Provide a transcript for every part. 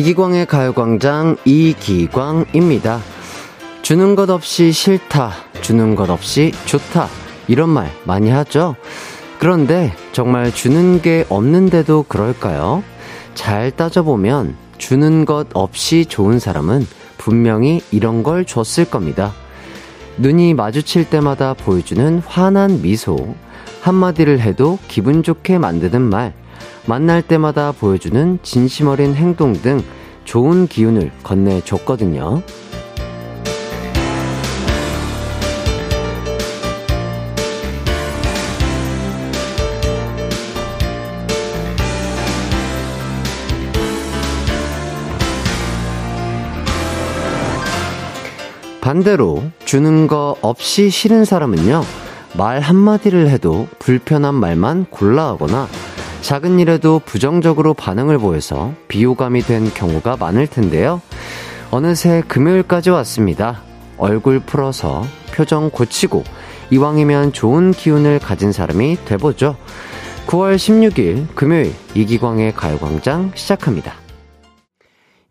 이기광의 가요광장 이기광입니다. 주는 것 없이 싫다, 주는 것 없이 좋다, 이런 말 많이 하죠? 그런데 정말 주는 게 없는데도 그럴까요? 잘 따져보면 주는 것 없이 좋은 사람은 분명히 이런 걸 줬을 겁니다. 눈이 마주칠 때마다 보여주는 환한 미소, 한마디를 해도 기분 좋게 만드는 말, 만날 때마다 보여주는 진심 어린 행동 등 좋은 기운을 건네줬거든요. 반대로 주는 거 없이 싫은 사람은요, 말 한마디를 해도 불편한 말만 골라 하거나 작은 일에도 부정적으로 반응을 보여서 비호감이 된 경우가 많을 텐데요. 어느새 금요일까지 왔습니다. 얼굴 풀어서 표정 고치고 이왕이면 좋은 기운을 가진 사람이 돼보죠. 9월 16일 금요일 이기광의 가요광장 시작합니다.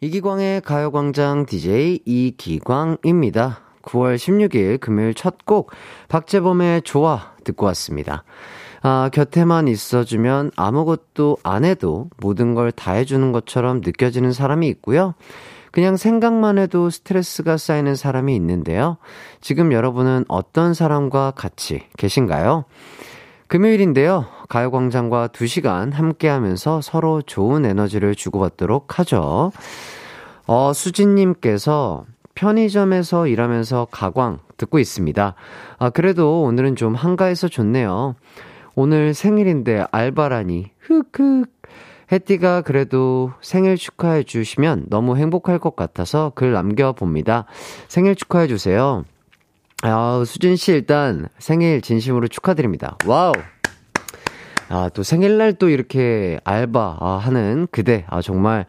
이기광의 가요광장 DJ 이기광입니다. 9월 16일 금요일 첫 곡 박재범의 좋아 듣고 왔습니다. 아, 곁에만 있어주면 아무것도 안 해도 모든 걸 다 해주는 것처럼 느껴지는 사람이 있고요. 그냥 생각만 해도 스트레스가 쌓이는 사람이 있는데요. 지금 여러분은 어떤 사람과 같이 계신가요? 금요일인데요. 가요광장과 2시간 함께 하면서 서로 좋은 에너지를 주고받도록 하죠. 어, 수진님께서 편의점에서 일하면서 가광 듣고 있습니다. 아, 그래도 오늘은 좀 한가해서 좋네요. 오늘 생일인데 알바라니, 흑흑. 혜띠가 그래도 생일 축하해 주시면 너무 행복할 것 같아서 글 남겨봅니다. 생일 축하해 주세요. 아, 수진 씨 일단 생일 진심으로 축하드립니다. 와우! 아, 또 생일날 또 이렇게 알바 아, 하는 그대. 아, 정말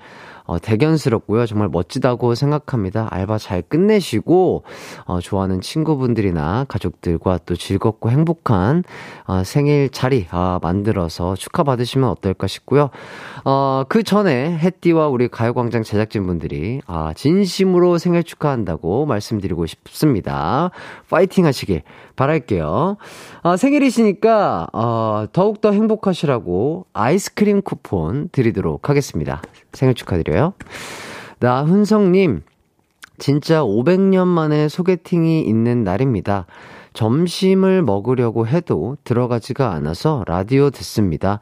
어, 대견스럽고요. 정말 멋지다고 생각합니다. 알바 잘 끝내시고, 어, 좋아하는 친구분들이나 가족들과 또 즐겁고 행복한, 어, 생일 자리, 아, 만들어서 축하받으시면 어떨까 싶고요. 어, 그 전에 햇띠와 우리 가요광장 제작진분들이, 아, 진심으로 생일 축하한다고 말씀드리고 싶습니다. 파이팅 하시길 바랄게요. 어, 생일이시니까, 어, 더욱더 행복하시라고 아이스크림 쿠폰 드리도록 하겠습니다. 생일 축하드려요. 나훈성님, 진짜 500년 만에 소개팅이 있는 날입니다. 점심을 먹으려고 해도 들어가지가 않아서 라디오 듣습니다.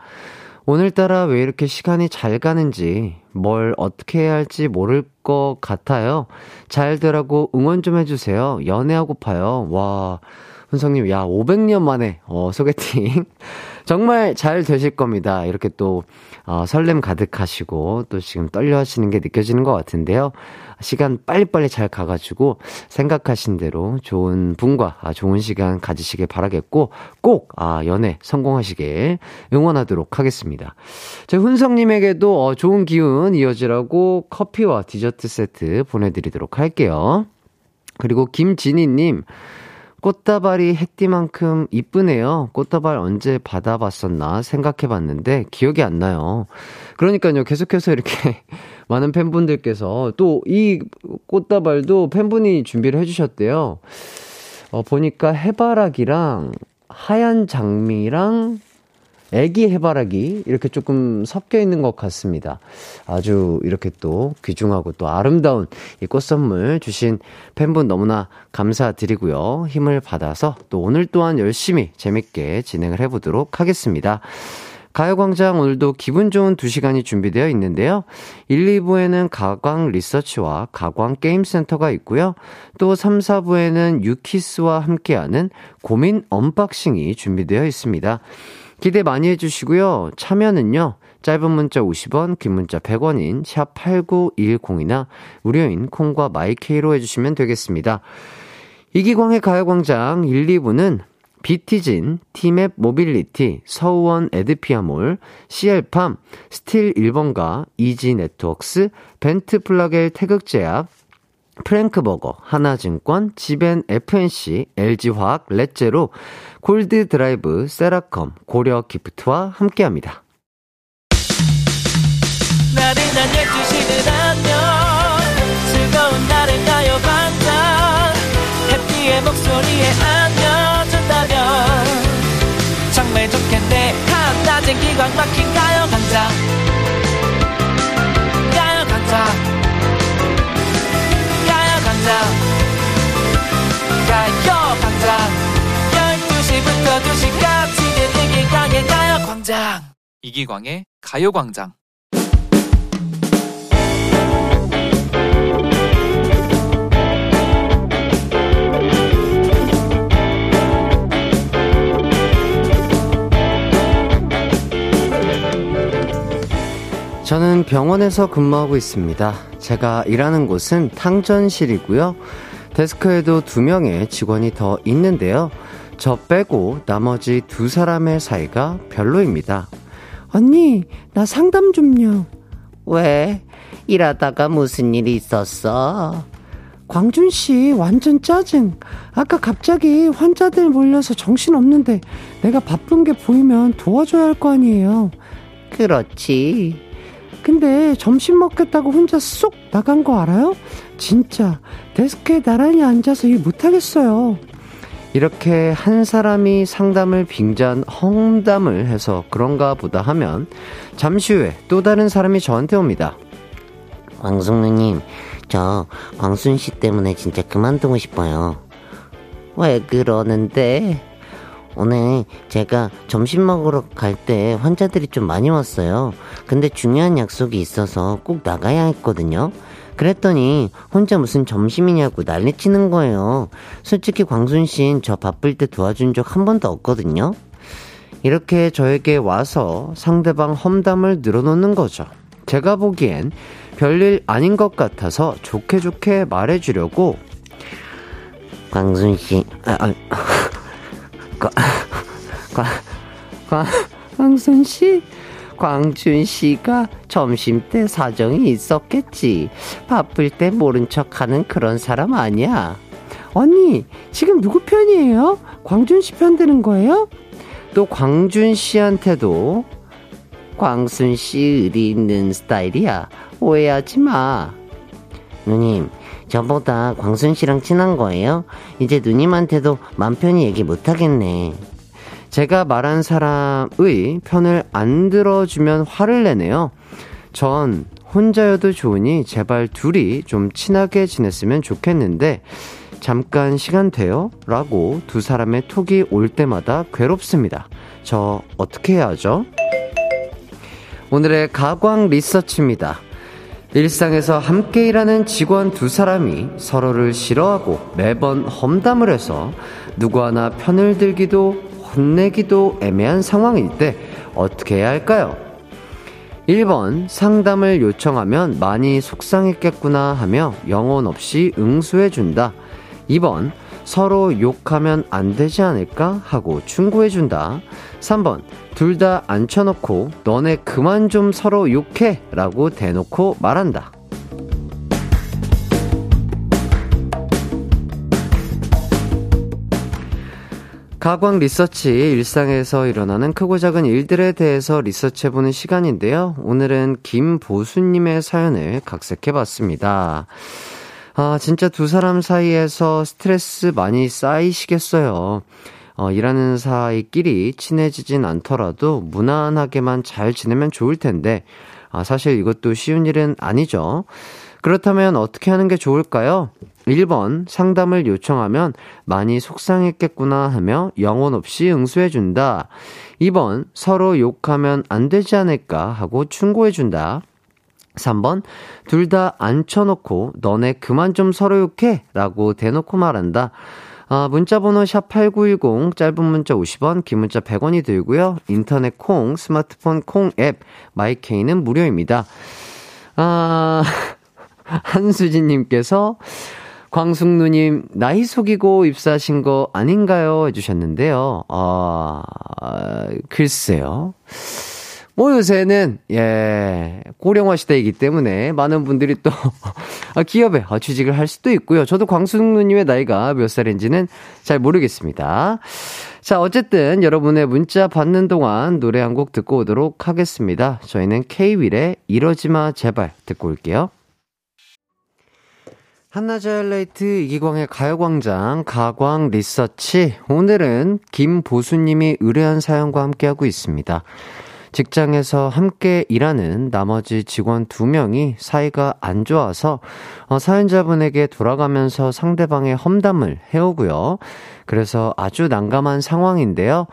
오늘따라 왜 이렇게 시간이 잘 가는지, 뭘 어떻게 해야 할지 모를 것 같아요. 잘 되라고 응원 좀 해주세요. 연애하고파요. 와, 훈성님, 야, 500년 만에, 어, 소개팅. 정말 잘 되실 겁니다. 이렇게 또, 어, 설렘 가득하시고, 또 지금 떨려 하시는 게 느껴지는 것 같은데요. 시간 빨리빨리 잘 가가지고, 생각하신 대로 좋은 분과 아, 좋은 시간 가지시길 바라겠고, 꼭, 아, 연애 성공하시길 응원하도록 하겠습니다. 저 훈성님에게도 어, 좋은 기운 이어지라고 커피와 디저트 세트 보내드리도록 할게요. 그리고 김진희님, 꽃다발이 햇띠만큼 이쁘네요. 꽃다발 언제 받아봤었나 생각해봤는데 기억이 안 나요. 그러니까요, 계속해서 이렇게 많은 팬분들께서 또 이 꽃다발도 팬분이 준비를 해주셨대요. 어, 보니까 해바라기랑 하얀 장미랑 애기 해바라기 이렇게 조금 섞여 있는 것 같습니다. 아주 이렇게 또 귀중하고 또 아름다운 이 꽃 선물 주신 팬분 너무나 감사드리고요. 힘을 받아서 또 오늘 또한 열심히 재밌게 진행을 해보도록 하겠습니다. 가요광장 오늘도 기분 좋은 2시간이 준비되어 있는데요. 1, 2부에는 가광 리서치와 가광 게임센터가 있고요. 또 3, 4부에는 유키스와 함께하는 고민 언박싱이 준비되어 있습니다. 기대 많이 해주시고요. 참여는요. 짧은 문자 50원, 긴 문자 100원인 샵 8910이나 무료인 콩과 마이케이로 해주시면 되겠습니다. 이기광의 가요광장 1, 2부는 비티진, 티맵 모빌리티, 서우원 에드피아몰, CL팜, 스틸 1번가, 이지 네트웍스, 벤트 플라겔 태극제약, 프랭크버거, 하나증권, 지벤 FNC, LG화학, 렛제로, 골드드라이브, 세라컴, 고려 기프트와 함께합니다. 나른한 12시는 안녕. 즐거운 날을 가요광장 해피의 목소리에 안겨준다면. 정말 좋겠네. 한낮엔 기광 막힌 가요광장 12시부터 2시까지 이기광의 가요광장 이기광의 가요광장 저는 병원에서 근무하고 있습니다. 제가 일하는 곳은 탕전실이고요. 데스크에도 두 명의 직원이 더 있는데요. 저 빼고 나머지 두 사람의 사이가 별로입니다. 언니, 나 상담 좀요. 왜? 일하다가 무슨 일이 있었어? 광준 씨 완전 짜증. 아까 갑자기 환자들 몰려서 정신 없는데 내가 바쁜 게 보이면 도와줘야 할 거 아니에요. 그렇지. 근데 점심 먹겠다고 혼자 쏙 나간 거 알아요? 진짜 데스크에 나란히 앉아서 일 못하겠어요. 이렇게 한 사람이 상담을 빙자한 헝담을 해서 그런가 보다 하면 잠시 후에 또 다른 사람이 저한테 옵니다. 광숙누님, 저 광순 씨 때문에 진짜 그만두고 싶어요. 왜 그러는데? 오늘 제가 점심 먹으러 갈 때 환자들이 좀 많이 왔어요. 근데 중요한 약속이 있어서 꼭 나가야 했거든요. 그랬더니 혼자 무슨 점심이냐고 난리치는 거예요. 솔직히 광순 씨는 저 바쁠 때 도와준 적 한 번도 없거든요. 이렇게 저에게 와서 상대방 험담을 늘어놓는 거죠. 제가 보기엔 별일 아닌 것 같아서 좋게 좋게 말해주려고 광순 씨, 아, 아, 과, 과, 과, 광순 씨? 광준 씨가 점심 때 사정이 있었겠지. 바쁠 때 모른 척 하는 그런 사람 아니야. 언니, 지금 누구 편이에요? 광준 씨 편 드는 거예요? 또 광준 씨한테도 광순 씨 의리 있는 스타일이야. 오해하지 마. 누님, 저보다 광순 씨랑 친한 거예요? 이제 누님한테도 맘 편히 얘기 못 하겠네. 제가 말한 사람의 편을 안 들어주면 화를 내네요. 전 혼자여도 좋으니 제발 둘이 좀 친하게 지냈으면 좋겠는데 잠깐 시간 돼요? 라고 두 사람의 톡이 올 때마다 괴롭습니다. 저 어떻게 해야 하죠? 오늘의 가광 리서치입니다. 일상에서 함께 일하는 직원 두 사람이 서로를 싫어하고 매번 험담을 해서 누구 하나 편을 들기도 혼내기도 애매한 상황일 때 어떻게 해야 할까요? 1번 상담을 요청하면 많이 속상했겠구나 하며 영혼 없이 응수해 준다. 2번 서로 욕하면 안 되지 않을까 하고 충고해 준다. 3번 둘 다 앉혀놓고 너네 그만 좀 서로 욕해 라고 대놓고 말한다. 가광 리서치 일상에서 일어나는 크고 작은 일들에 대해서 리서치해보는 시간인데요. 오늘은 김보수님의 사연을 각색해봤습니다. 아, 진짜 두 사람 사이에서 스트레스 많이 쌓이시겠어요. 어, 일하는 사이끼리 친해지진 않더라도 무난하게만 잘 지내면 좋을 텐데, 아, 사실 이것도 쉬운 일은 아니죠. 그렇다면 어떻게 하는 게 좋을까요? 1번 상담을 요청하면 많이 속상했겠구나 하며 영혼 없이 응수해준다. 2번 서로 욕하면 안 되지 않을까 하고 충고해준다. 3번 둘 다 앉혀놓고 너네 그만 좀 서로 욕해 라고 대놓고 말한다. 아, 문자번호 샵8910, 짧은 문자 50원, 긴 문자 100원이 들고요. 인터넷 콩, 스마트폰 콩 앱, 마이케이는 무료입니다. 아, 한수진님께서 광숙누님, 나이 속이고 입사하신 거 아닌가요? 해주셨는데요. 아, 글쎄요. 뭐 요새는, 예, 고령화 시대이기 때문에 많은 분들이 또, 아, 기업에 아, 취직을 할 수도 있고요. 저도 광숙누님의 나이가 몇 살인지는 잘 모르겠습니다. 자, 어쨌든 여러분의 문자 받는 동안 노래 한 곡 듣고 오도록 하겠습니다. 저희는 K-윌의 이러지마 제발 듣고 올게요. 하이라이트 이기광의 가요광장 가광 리서치 오늘은 김보수님이 의뢰한 사연과 함께하고 있습니다. 직장에서 함께 일하는 나머지 직원 두 명이 사이가 안 좋아서 어, 사연자분에게 돌아가면서 상대방의 험담을 해오고요. 그래서 아주 난감한 상황인데요.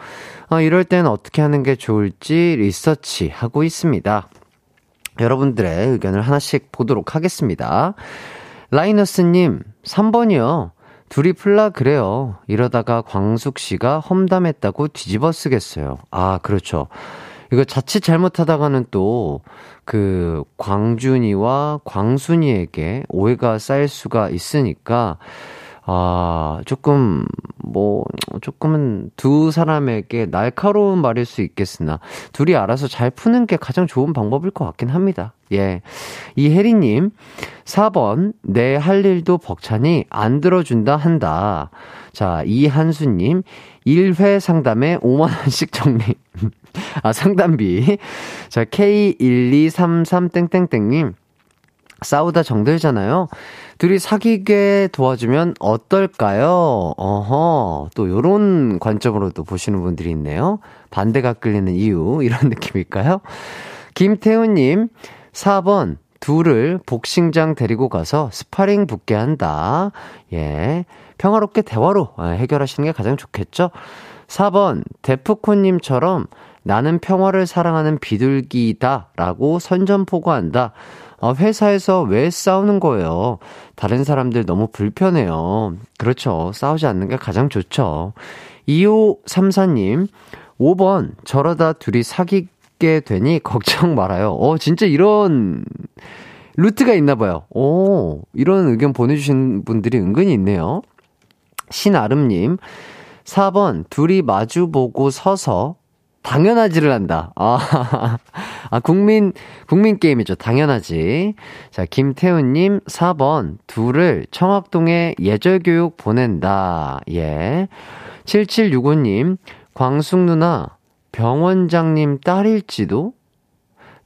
어, 이럴 땐 어떻게 하는 게 좋을지 리서치 하고 있습니다. 여러분들의 의견을 하나씩 보도록 하겠습니다. 라이너스님, 3번이요. 둘이 풀라 그래요. 이러다가 광숙 씨가 험담했다고 뒤집어 쓰겠어요. 아, 그렇죠. 이거 자칫 잘못하다가는 또, 그, 광준이와 광순이에게 오해가 쌓일 수가 있으니까, 아, 조금, 뭐, 조금은 두 사람에게 날카로운 말일 수 있겠으나, 둘이 알아서 잘 푸는 게 가장 좋은 방법일 것 같긴 합니다. 예. 이혜리님, 4번, 내 할 일도 벅차니 안 들어준다 한다. 자, 이한수님, 1회 상담에 5만원씩 정리. 아, 상담비. 자, K1233땡땡땡님, 싸우다 정들잖아요. 둘이 사귀게 도와주면 어떨까요? 어허, 또 요런 관점으로도 보시는 분들이 있네요. 반대가 끌리는 이유, 이런 느낌일까요? 김태훈 님, 4번, 둘을 복싱장 데리고 가서 스파링 붙게 한다. 예. 평화롭게 대화로 아, 해결하시는 게 가장 좋겠죠? 4번, 데프콘님처럼 나는 평화를 사랑하는 비둘기다 라고 선전포고한다. 어, 회사에서 왜 싸우는 거예요? 다른 사람들 너무 불편해요. 그렇죠. 싸우지 않는 게 가장 좋죠. 2534님, 5번, 저러다 둘이 사귀게 되니 걱정 말아요. 어, 진짜 이런 루트가 있나 봐요. 오, 이런 의견 보내주신 분들이 은근히 있네요. 신아름님, 4번, 둘이 마주보고 서서 당연하지를 한다. 아, 아, 국민, 국민 게임이죠. 당연하지. 자, 김태훈님, 4번, 둘을 청학동에 예절교육 보낸다. 예. 7765님, 광숙 누나, 병원장님 딸일지도?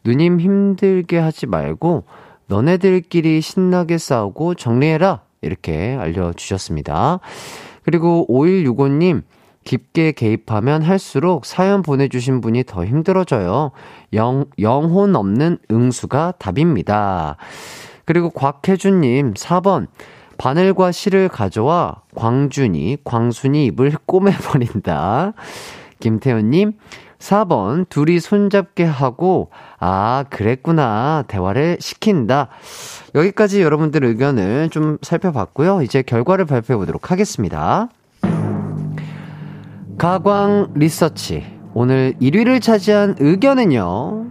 누님 힘들게 하지 말고, 너네들끼리 신나게 싸우고 정리해라. 이렇게 알려주셨습니다. 그리고 5165님, 깊게 개입하면 할수록 사연 보내주신 분이 더 힘들어져요. 영, 영혼 없는 응수가 답입니다. 그리고 곽혜준님, 4번. 바늘과 실을 가져와 광준이, 광순이 입을 꼬매버린다. 김태현님, 4번. 둘이 손잡게 하고, 아, 그랬구나. 대화를 시킨다. 여기까지 여러분들 의견을 좀 살펴봤고요. 이제 결과를 발표해 보도록 하겠습니다. 가광 리서치. 오늘 1위를 차지한 의견은요.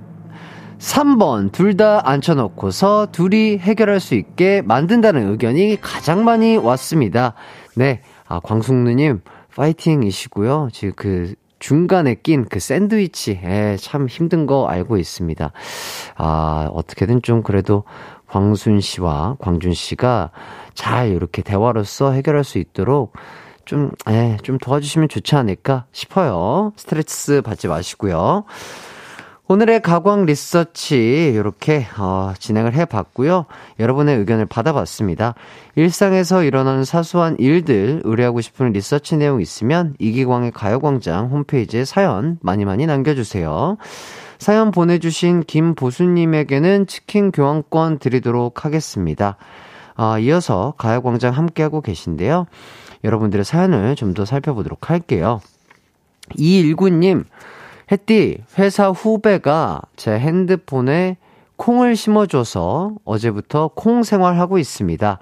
3번, 둘 다 앉혀놓고서 둘이 해결할 수 있게 만든다는 의견이 가장 많이 왔습니다. 네. 아, 광숙누님, 파이팅이시고요. 지금 그, 중간에 낀 그 샌드위치, 에, 참 힘든 거 알고 있습니다. 아, 어떻게든 좀 그래도 광순 씨와 광준 씨가 잘 이렇게 대화로서 해결할 수 있도록 좀, 예, 좀 도와주시면 좋지 않을까 싶어요. 스트레스 받지 마시고요. 오늘의 가광 리서치 이렇게 어, 진행을 해봤고요. 여러분의 의견을 받아봤습니다. 일상에서 일어나는 사소한 일들 의뢰하고 싶은 리서치 내용 있으면 이기광의 가요광장 홈페이지에 사연 많이 많이 남겨주세요. 사연 보내주신 김보수님에게는 치킨 교환권 드리도록 하겠습니다. 어, 이어서 가요광장 함께하고 계신데요. 여러분들의 사연을 좀 더 살펴보도록 할게요. 219님, 햇띠, 회사 후배가 제 핸드폰에 콩을 심어줘서 어제부터 콩 생활하고 있습니다.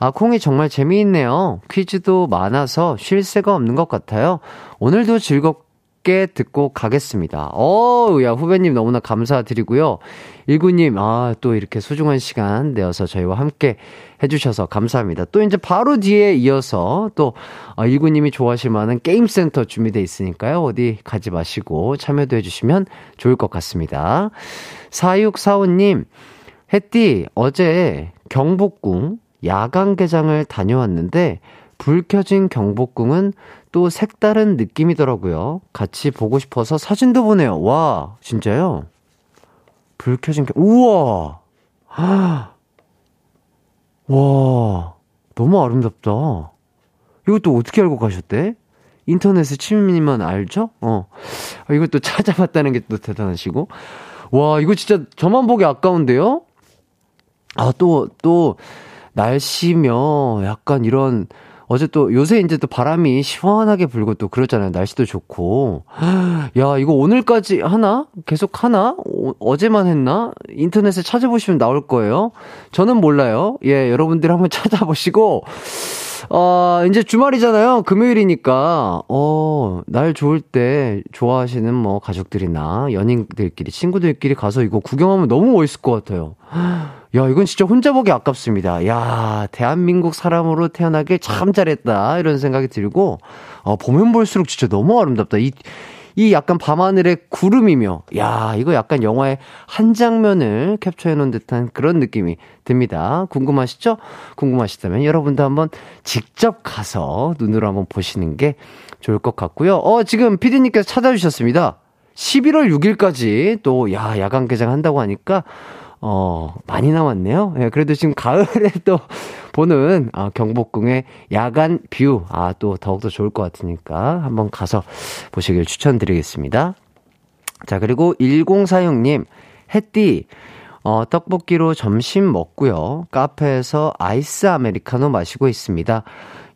아, 콩이 정말 재미있네요. 퀴즈도 많아서 쉴 새가 없는 것 같아요. 오늘도 즐겁, 함께 듣고 가겠습니다. 어우, 야, 후배님 너무나 감사드리고요. 일구님, 아, 또 이렇게 소중한 시간 내어서 저희와 함께 해주셔서 감사합니다. 또 이제 바로 뒤에 이어서 또, 아, 일구님이 좋아하실 만한 게임센터 준비되어 있으니까요. 어디 가지 마시고 참여도 해주시면 좋을 것 같습니다. 4645님, 햇띠, 어제 경복궁 야간 개장을 다녀왔는데, 불 켜진 경복궁은 또 색다른 느낌이더라고요. 같이 보고 싶어서 사진도 보내요. 와, 진짜요? 불 켜진 경, 우와! 와, 너무 아름답다. 이것도 어떻게 알고 가셨대? 인터넷에 치미만 알죠? 어. 아, 이것도 찾아봤다는 게 또 대단하시고. 와, 이거 진짜 저만 보기 아까운데요? 아, 또, 또, 날씨며 약간 이런 어제 또 요새 이제 또 바람이 시원하게 불고 또 그렇잖아요. 날씨도 좋고. 야, 이거 오늘까지 하나? 계속 하나? 어, 제만 했나? 인터넷에 찾아보시면 나올 거예요. 저는 몰라요. 예, 여러분들 한번 찾아보시고 어, 이제 주말이잖아요. 금요일이니까, 어, 날 좋을 때 좋아하시는 뭐 가족들이나 연인들끼리, 친구들끼리 가서 이거 구경하면 너무 멋있을 것 같아요. 야, 이건 진짜 혼자 보기 아깝습니다. 야, 대한민국 사람으로 태어나길 참 잘했다. 이런 생각이 들고, 어, 보면 볼수록 진짜 너무 아름답다. 이, 이 약간 밤하늘의 구름이며, 야, 이거 약간 영화의 한 장면을 캡처해 놓은 듯한 그런 느낌이 듭니다. 궁금하시죠? 궁금하시다면 여러분도 한번 직접 가서 눈으로 한번 보시는 게 좋을 것 같고요. 어, 지금 피디님께서 찾아주셨습니다. 11월 6일까지 또, 야, 야간 개장 한다고 하니까, 어, 많이 남았네요. 예, 그래도 지금 가을에 또 보는 아, 경복궁의 야간 view, 아, 또 더욱더 좋을 것 같으니까 한번 가서 보시길 추천드리겠습니다. 자, 그리고 1046님, 햇띠, 어, 떡볶이로 점심 먹고요. 카페에서 아이스 아메리카노 마시고 있습니다.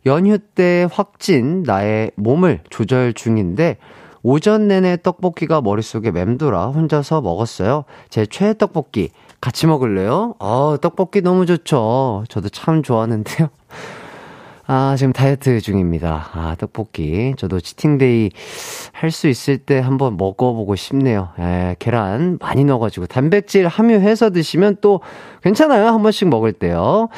연휴 때 확진 나의 몸을 조절 중인데, 오전 내내 떡볶이가 머릿속에 맴돌아 혼자서 먹었어요. 제 최애 떡볶이. 같이 먹을래요? 어, 떡볶이 너무 좋죠. 저도 참 좋아하는데요. 아, 지금 다이어트 중입니다. 아, 떡볶이. 저도 치팅데이 할 수 있을 때 한번 먹어보고 싶네요. 에, 예, 계란 많이 넣어가지고 단백질 함유해서 드시면 또 괜찮아요. 한 번씩 먹을 때요.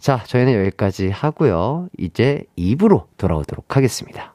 자, 저희는 여기까지 하고요. 이제 입으로 돌아오도록 하겠습니다.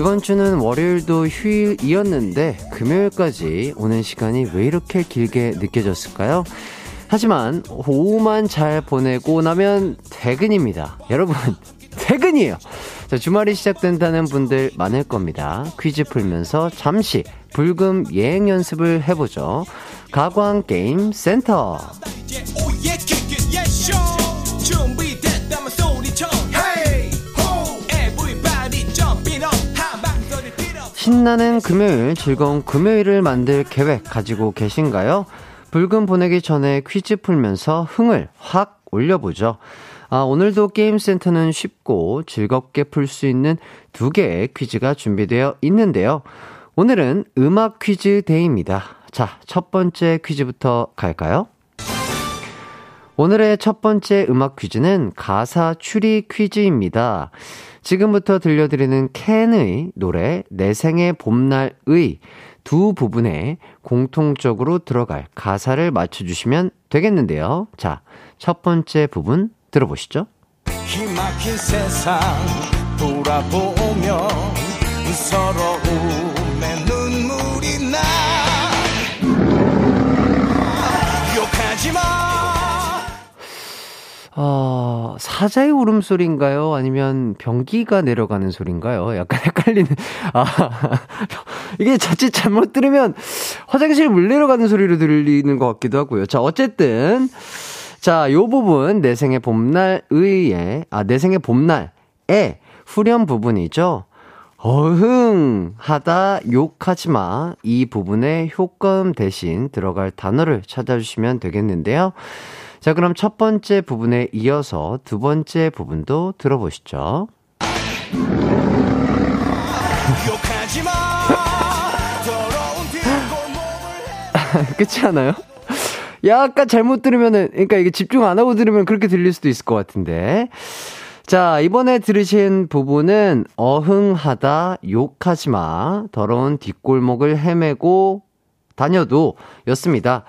이번 주는 월요일도 휴일이었는데 금요일까지 오는 시간이 왜 이렇게 길게 느껴졌을까요? 하지만 오후만 잘 보내고 나면 퇴근입니다. 여러분, 퇴근이에요. 자, 주말이 시작된다는 분들 많을 겁니다. 퀴즈 풀면서 잠시 불금 예행 연습을 해보죠. 가광 게임 센터. 신나는 금요일, 즐거운 금요일을 만들 계획 가지고 계신가요? 불금 보내기 전에 퀴즈 풀면서 흥을 확 올려보죠. 아, 오늘도 게임센터는 쉽고 즐겁게 풀 수 있는 두 개의 퀴즈가 준비되어 있는데요. 오늘은 음악 퀴즈 day입니다. 자, 첫 번째 퀴즈부터 갈까요? 오늘의 첫 번째 음악 퀴즈는 가사 추리 퀴즈입니다. 지금부터 들려드리는 캔의 노래 내 생의 봄날의 두 부분에 공통적으로 들어갈 가사를 맞춰주시면 되겠는데요. 자, 첫 번째 부분 들어보시죠. 기막힌 세상 돌아보며 서러움 어, 사자의 울음소리인가요? 아니면 변기가 내려가는 소리인가요? 약간 헷갈리는, 아, 이게 자칫 잘못 들으면 화장실 물 내려가는 소리로 들리는 것 같기도 하고요. 자, 어쨌든, 자, 요 부분, 내 생의 봄날 의에, 아, 내 생의 봄날에 후렴 부분이죠. 어흥 하다 욕하지 마. 이 부분에 효과음 대신 들어갈 단어를 찾아주시면 되겠는데요. 자, 그럼 첫 번째 부분에 이어서 두 번째 부분도 들어보시죠. 욕하지 마 더러운 뒷골목을 그렇지 않아요? 약간 잘못 들으면은, 그러니까 이게 집중 안 하고 들으면 그렇게 들릴 수도 있을 것 같은데. 자, 이번에 들으신 부분은 어흥하다, 욕하지 마, 더러운 뒷골목을 헤매고 다녀도 였습니다.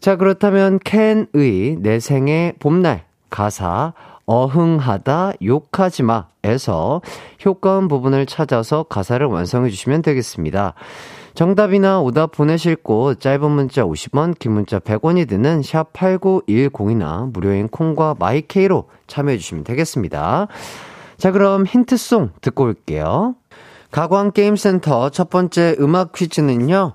자, 그렇다면 캔의 내 생의 봄날 가사 어흥하다, 욕하지 마 에서 효과음 부분을 찾아서 가사를 완성해 주시면 되겠습니다. 정답이나 오답 보내실 곳 짧은 문자 50원, 긴 문자 100원이 드는 샵 8910이나 무료인 콩과 마이케이로 참여해 주시면 되겠습니다. 자, 그럼 힌트송 듣고 올게요. 가광 게임센터 첫 번째 음악 퀴즈는요.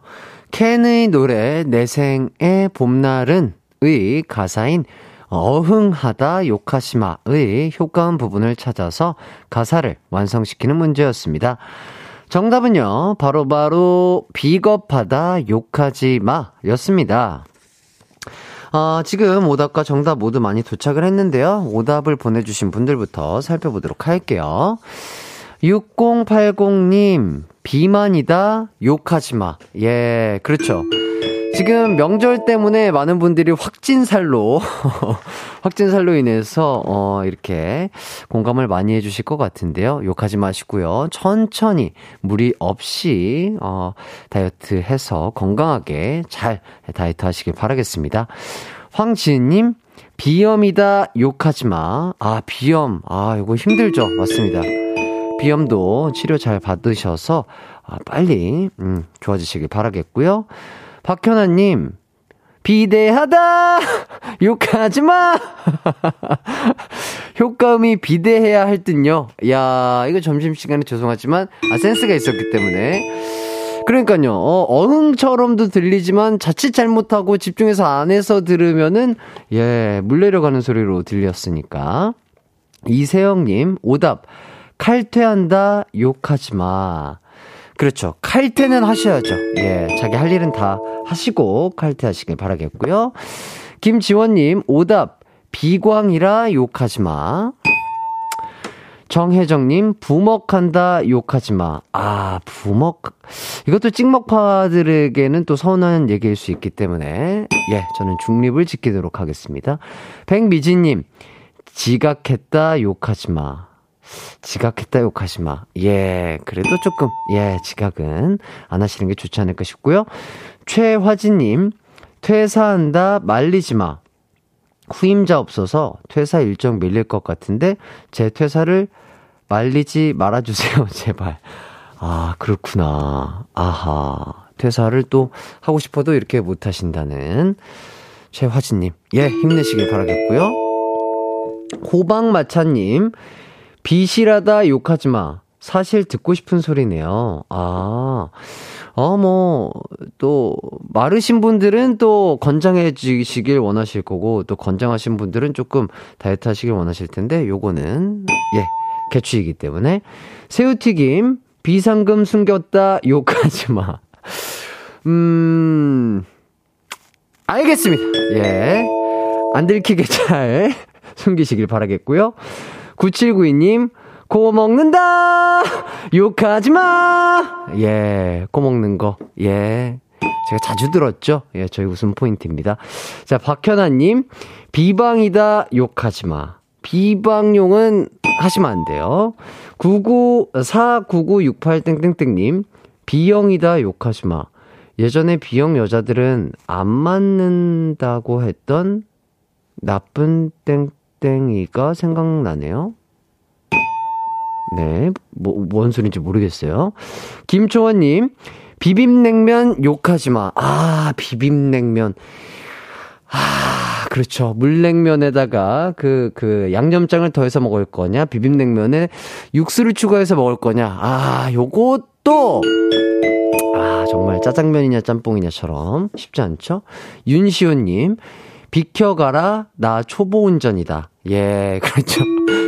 캔의 노래 내 생의 봄날은 의 가사인 어흥하다 요카시마의 효과음 부분을 찾아서 가사를 완성시키는 문제였습니다. 정답은요, 바로바로 바로 비겁하다, 욕하지 마, 였습니다. 어, 지금 오답과 정답 모두 많이 도착을 했는데요. 오답을 보내주신 분들부터 살펴보도록 할게요. 6080님, 비만이다, 욕하지 마. 예, 그렇죠. 지금 명절 때문에 많은 분들이 확진살로, 확진살로 인해서, 어, 이렇게 공감을 많이 해주실 것 같은데요. 욕하지 마시고요. 천천히, 무리 없이, 어, 다이어트 해서 건강하게 잘 다이어트 하시길 바라겠습니다. 황지은님, 비염이다, 욕하지 마. 아, 비염. 아, 이거 힘들죠? 맞습니다. 비염도 치료 잘 받으셔서, 아, 빨리, 음, 좋아지시길 바라겠고요. 박현아님, 비대하다! 욕하지 마! 효과음이 비대해야 할 듯요. 야 이거 점심시간에 죄송하지만, 아, 센스가 있었기 때문에. 그러니까요, 어, 어흥처럼도 들리지만 자칫 잘못하고 집중해서 안에서 들으면은, 예, 물 내려가는 소리로 들렸으니까. 이세영님, 오답. 칼퇴한다, 욕하지 마. 그렇죠. 칼퇴는 하셔야죠. 예, 자기 할 일은 다 하시고 칼퇴하시길 바라겠고요. 김지원님, 오답. 비광이라 욕하지 마. 정혜정님, 부먹한다, 욕하지 마. 아, 부먹. 이것도 찍먹파들에게는 또 서운한 얘기일 수 있기 때문에, 예, 저는 중립을 지키도록 하겠습니다. 백미진님, 지각했다, 욕하지 마. 지각했다 욕하지 마. 예, 그래도 조금, 예, 지각은 안 하시는 게 좋지 않을까 싶고요. 최화진님, 퇴사한다, 말리지 마. 후임자 없어서 퇴사 일정 밀릴 것 같은데, 제 퇴사를 말리지 말아주세요, 제발. 아, 그렇구나. 아하. 퇴사를 또 하고 싶어도 이렇게 못 하신다는 최화진님. 예, 힘내시길 바라겠고요. 호박마차님, 비실하다 욕하지 마. 사실 듣고 싶은 소리네요. 아, 어, 뭐, 또, 마르신 분들은 또 건장해지시길 원하실 거고, 또 건장하신 분들은 조금 다이어트 하시길 원하실 텐데, 요거는, 예, 개취이기 때문에. 새우튀김, 비상금 숨겼다, 욕하지 마. 음, 알겠습니다. 예. 안 들키게 잘 숨기시길 바라겠고요. 9792님, 코 먹는다! 욕하지 마! 예, 코 먹는 거. 예. 제가 자주 들었죠? 예, 저희 웃음 포인트입니다. 자, 박현아님, 비방이다, 욕하지 마. 비방용은 하시면 안 돼요. 99, 49968땡땡땡님, 비형이다, 욕하지 마. 예전에 비형 여자들은 안 맞는다고 했던 나쁜 땡 땡땡이가 생각나네요. 네, 뭐, 뭔 소리인지 모르겠어요. 김초원님, 비빔냉면 욕하지 마. 아, 비빔냉면. 아, 그렇죠. 물냉면에다가 그, 그, 양념장을 더해서 먹을 거냐, 비빔냉면에 육수를 추가해서 먹을 거냐. 아, 요것도, 아, 정말 짜장면이냐 짬뽕이냐처럼 쉽지 않죠? 윤시호님, 비켜가라, 나 초보 운전이다. 예, 그렇죠.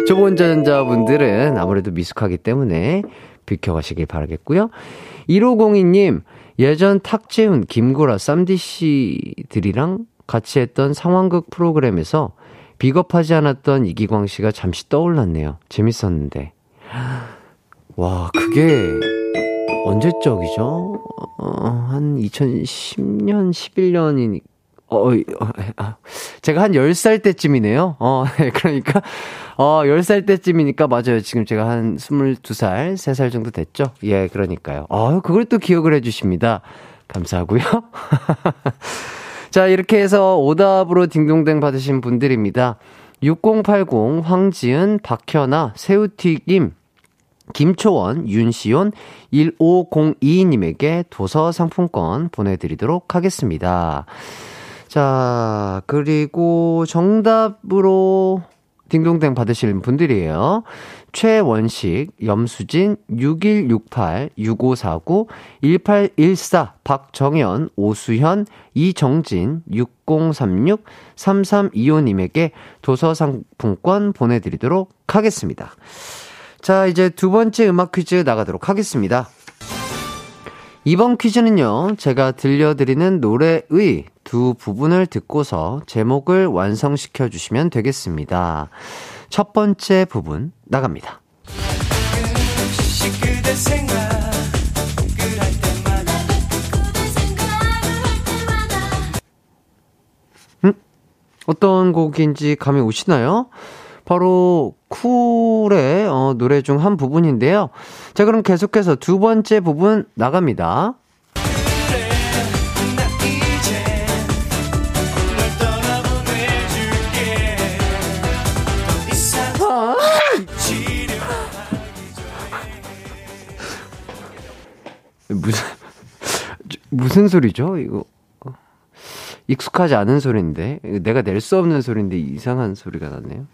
초보 운전자분들은 아무래도 미숙하기 때문에 비켜가시길 바라겠고요. 1502님, 예전 탁재훈, 김구라, 쌈디씨들이랑 같이 했던 상황극 프로그램에서 비겁하지 않았던 이기광 씨가 잠시 떠올랐네요. 재밌었는데. 와, 그게 언제적이죠? 어, 한 2010년, 11년이니, 어, 어, 어, 제가 한 10살 때쯤이네요. 어, 그러니까, 어, 10살 때쯤이니까 맞아요. 지금 제가 한 22살, 3살 정도 됐죠? 예, 그러니까요. 어, 그걸 또 기억을 해주십니다. 감사하고요. 자, 이렇게 해서 오답으로 딩동댕 받으신 분들입니다. 6080, 황지은, 박현아, 새우튀김, 김초원, 윤시온, 1502님에게 도서 상품권 보내드리도록 하겠습니다. 자, 그리고 정답으로 딩동댕 받으실 분들이에요. 최원식, 염수진, 6168, 6549, 1814, 박정현, 오수현, 이정진, 6036, 3325님에게 도서 상품권 보내드리도록 하겠습니다. 자, 이제 두 번째 음악 퀴즈 나가도록 하겠습니다. 이번 퀴즈는요, 제가 들려드리는 노래의 두 부분을 듣고서 제목을 완성시켜 주시면 되겠습니다. 첫 번째 부분 나갑니다. 때마다 어떤 곡인지 감이 오시나요? 바로 쿨의 어, 노래 중 한 부분인데요. 자, 그럼 계속해서 두 번째 부분 나갑니다. 치료 무슨 무슨 소리죠? 이거 어, 익숙하지 않은 소리인데 내가 낼 수 없는 소리인데 이상한 소리가 나네요.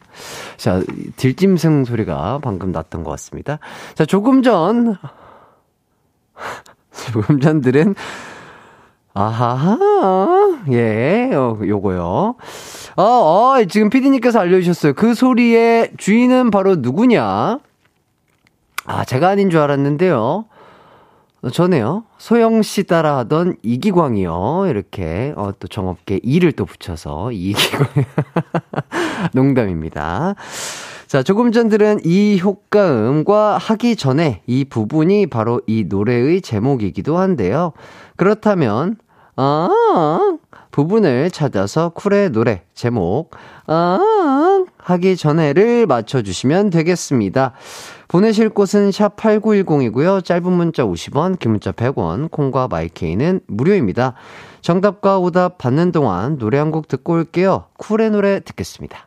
자, 들짐승 소리가 방금 났던 것 같습니다. 자, 조금 전 조금 전 들은 아하하 예 어, 요거요. 어, 어 지금 피디님께서 알려주셨어요. 그 소리의 주인은 바로 누구냐? 아 제가 아닌 줄 알았는데요. 어, 전에요. 소영 씨 따라 하던 이기광이요. 이렇게, 어, 또 정없게 이를 또 붙여서 이기광. 농담입니다. 자, 조금 전 들은 이 효과음과 하기 전에 이 부분이 바로 이 노래의 제목이기도 한데요. 그렇다면, 아, 부분을 찾아서 쿨의 노래 제목, 아, 하기 전에를 맞춰주시면 되겠습니다. 보내실 곳은 샵 8910이고요. 짧은 문자 50원, 긴 문자 100원, 콩과 마이케이는 무료입니다. 정답과 오답 받는 동안 노래 한 곡 듣고 올게요. 쿨의 노래 듣겠습니다.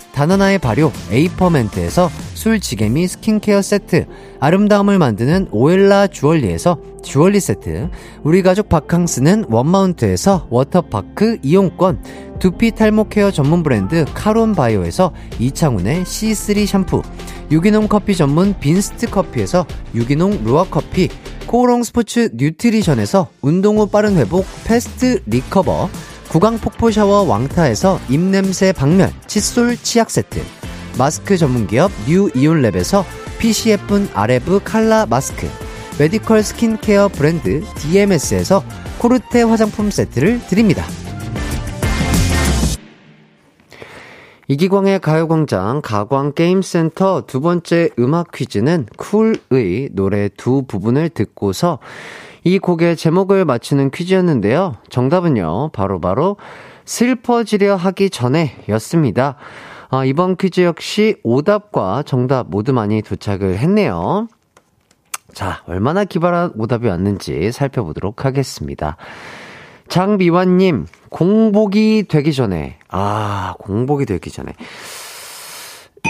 다나나의 발효 에이퍼멘트에서 술지개미 스킨케어 세트, 아름다움을 만드는 오엘라 주얼리에서 주얼리 세트, 우리 가족 바캉스는 원마운트에서 워터파크 이용권, 두피 탈모 케어 전문 브랜드 카론 바이오에서 이창훈의 C3 샴푸, 유기농 커피 전문 빈스트 커피에서 유기농 루아 커피, 코오롱 스포츠 뉴트리션에서 운동 후 빠른 회복 패스트 리커버, 구강 폭포 샤워 왕타에서 입냄새 박멸 칫솔 치약 세트 마스크 전문 기업 뉴 이온랩에서 PCF 아레브 칼라 마스크 medical 스킨케어 브랜드 DMS에서 코르테 화장품 세트를 드립니다. 이기광의 가요광장 가광게임센터 두 번째 음악 퀴즈는 쿨의 노래 두 부분을 듣고서 이 곡의 제목을 맞추는 퀴즈였는데요. 정답은요, 바로 바로 슬퍼지려 하기 전에 였습니다. 아, 이번 퀴즈 역시 오답과 정답 모두 많이 도착을 했네요. 자, 얼마나 기발한 오답이 왔는지 살펴보도록 하겠습니다. 장미환님, 공복이 되기 전에. 아, 공복이 되기 전에.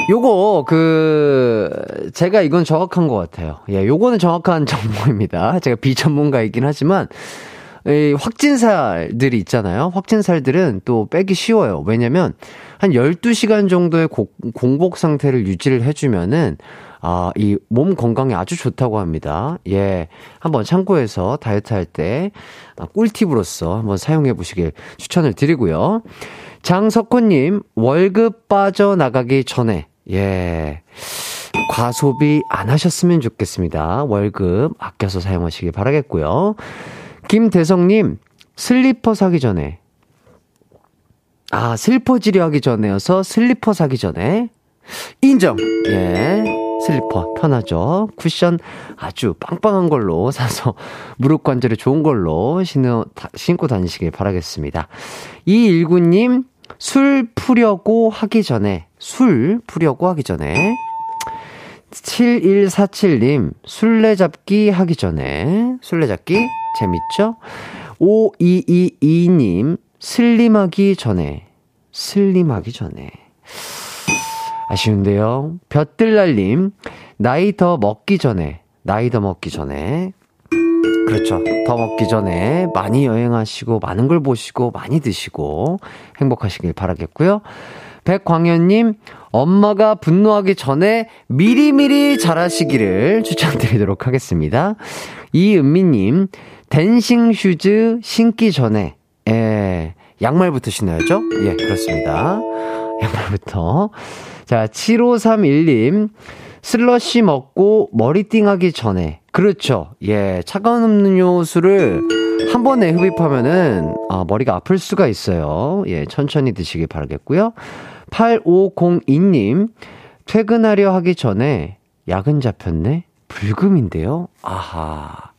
요거, 그, 제가 이건 정확한 것 같아요. 예, 요거는 정확한 정보입니다. 제가 비전문가이긴 하지만, 이 확진살들이 있잖아요. 확진살들은 또 빼기 쉬워요. 왜냐면, 한 12시간 정도의 고, 공복 상태를 유지를 해주면은, 아, 이 몸 건강에 아주 좋다고 합니다. 예. 한번 참고해서 다이어트 할 때, 아, 꿀팁으로서 한번 사용해 보시길 추천을 드리고요. 장석호님, 월급 빠져나가기 전에, 예. 과소비 안 하셨으면 좋겠습니다. 월급 아껴서 사용하시길 바라겠고요. 김대성님, 슬리퍼 사기 전에. 아, 슬퍼지려 하기 전에여서 슬리퍼 사기 전에. 인정! 예. 슬리퍼 편하죠. 쿠션 아주 빵빵한 걸로 사서 무릎 관절에 좋은 걸로 신어, 신고 다니시길 바라겠습니다. 이일구님, 술 푸려고 하기 전에, 술 푸려고 하기 전에. 7147님, 술래잡기 하기 전에, 술래잡기 재밌죠? 5222님, 슬림하기 전에, 슬림하기 전에. 아쉬운데요. 볕들날님, 나이 더 먹기 전에, 나이 더 먹기 전에. 그렇죠. 더 먹기 전에 많이 여행하시고, 많은 걸 보시고, 많이 드시고, 행복하시길 바라겠고요. 백광현님, 엄마가 분노하기 전에 미리미리 잘하시기를 추천드리도록 하겠습니다. 이은미님, dancing shoes 신기 전에, 예, 양말부터 신어야죠? 예, 그렇습니다. 양말부터. 자, 7531님, 슬러시 먹고 머리띵 하기 전에. 그렇죠. 예, 차가운 음료수를 한 번에 흡입하면은, 아, 머리가 아플 수가 있어요. 예, 천천히 드시길 바라겠고요. 8502님, 퇴근하려 하기 전에 야근 잡혔네? 불금인데요? 아하.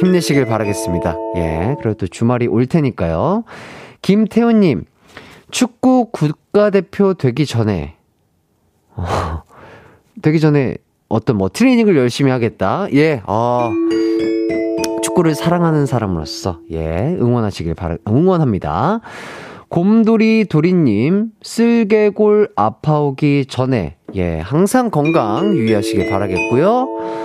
힘내시길 바라겠습니다. 예, 그리고 또 주말이 올 테니까요. 김태훈님, 축구 국가대표 되기 전에, 어, 되기 전에 어떤 뭐 트레이닝을 열심히 하겠다. 예, 어, 축구를 사랑하는 사람으로서, 예, 응원하시길 바라, 응원합니다. 곰돌이 도리님, 쓸개골 아파오기 전에, 예, 항상 건강 유의하시길 바라겠고요.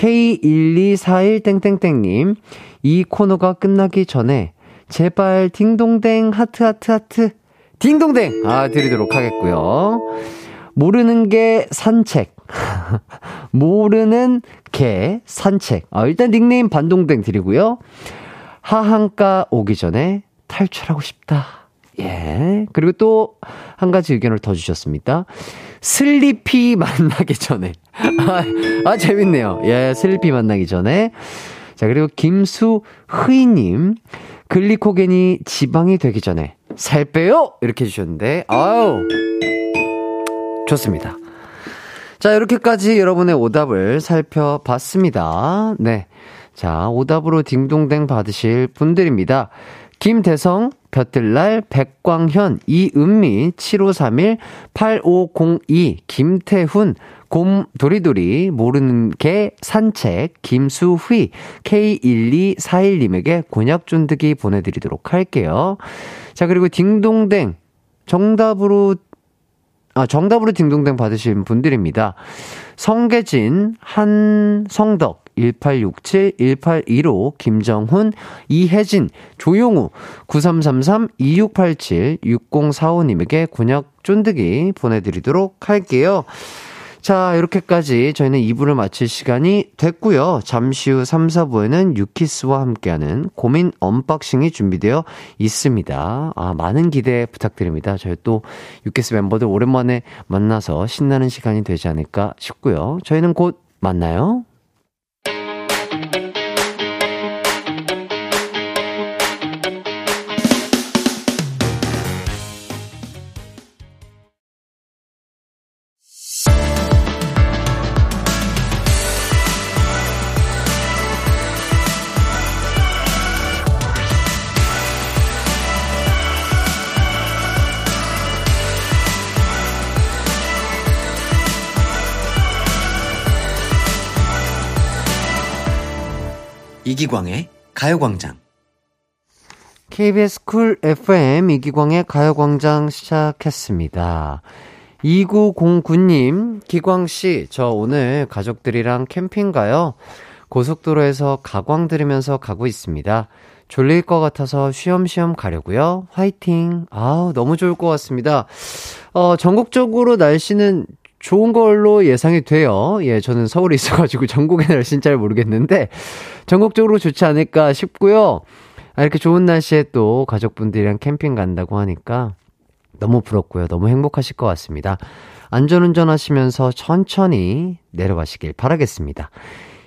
K1241땡땡땡님, 이 코너가 끝나기 전에, 제발 딩동댕 하트 하트 하트, 딩동댕! 아, 드리도록 하겠고요. 모르는 게 산책. 모르는 개 산책. 아, 일단 닉네임 반동댕 드리고요. 하한가 오기 전에 탈출하고 싶다. 예. 그리고 또 한 가지 의견을 더 주셨습니다. 슬리피 만나기 전에. 아, 아, 재밌네요. 예, 슬리피 만나기 전에. 자, 그리고 김수흐이님. 글리코겐이 지방이 되기 전에 살 빼요! 이렇게 해주셨는데, 아우. 좋습니다. 자, 이렇게까지 여러분의 오답을 살펴봤습니다. 네. 자, 오답으로 딩동댕 받으실 분들입니다. 김대성, 볕들날, 백광현, 이은미, 7531, 8502, 김태훈, 곰, 도리도리, 모르는 개, 산책, 김수휘, K1241님에게 곤약 쫀득이 보내드리도록 할게요. 자, 그리고 딩동댕, 정답으로 아, 정답으로 딩동댕 받으신 분들입니다. 성계진, 한성덕, 1867, 1815, 김정훈, 이혜진, 조용우, 9333, 2687, 6045님에게 곤약 쫀득이 보내드리도록 할게요. 자, 이렇게까지 저희는 2부를 마칠 시간이 됐고요. 잠시 후 3, 4부에는 유키스와 함께하는 고민 언박싱이 준비되어 있습니다. 아, 많은 기대 부탁드립니다. 저희 또 유키스 멤버들 오랜만에 만나서 신나는 시간이 되지 않을까 싶고요. 저희는 곧 만나요. 이기광의 가요광장. KBS 쿨 FM 이기광의 가요광장 시작했습니다. 2909님, 기광씨, 저 오늘 가족들이랑 캠핑 가요. 고속도로에서 가광 들으면서 가고 있습니다. 졸릴 것 같아서 쉬엄쉬엄 가려고요. 화이팅. 아우, 너무 좋을 것 같습니다. 어, 전국적으로 날씨는 좋은 걸로 예상이 돼요. 예, 저는 서울에 있어가지고 전국의 날씨는 잘 모르겠는데, 전국적으로 좋지 않을까 싶고요. 아, 이렇게 좋은 날씨에 또 가족분들이랑 캠핑 간다고 하니까 너무 부럽고요. 너무 행복하실 것 같습니다. 안전운전 하시면서 천천히 내려가시길 바라겠습니다.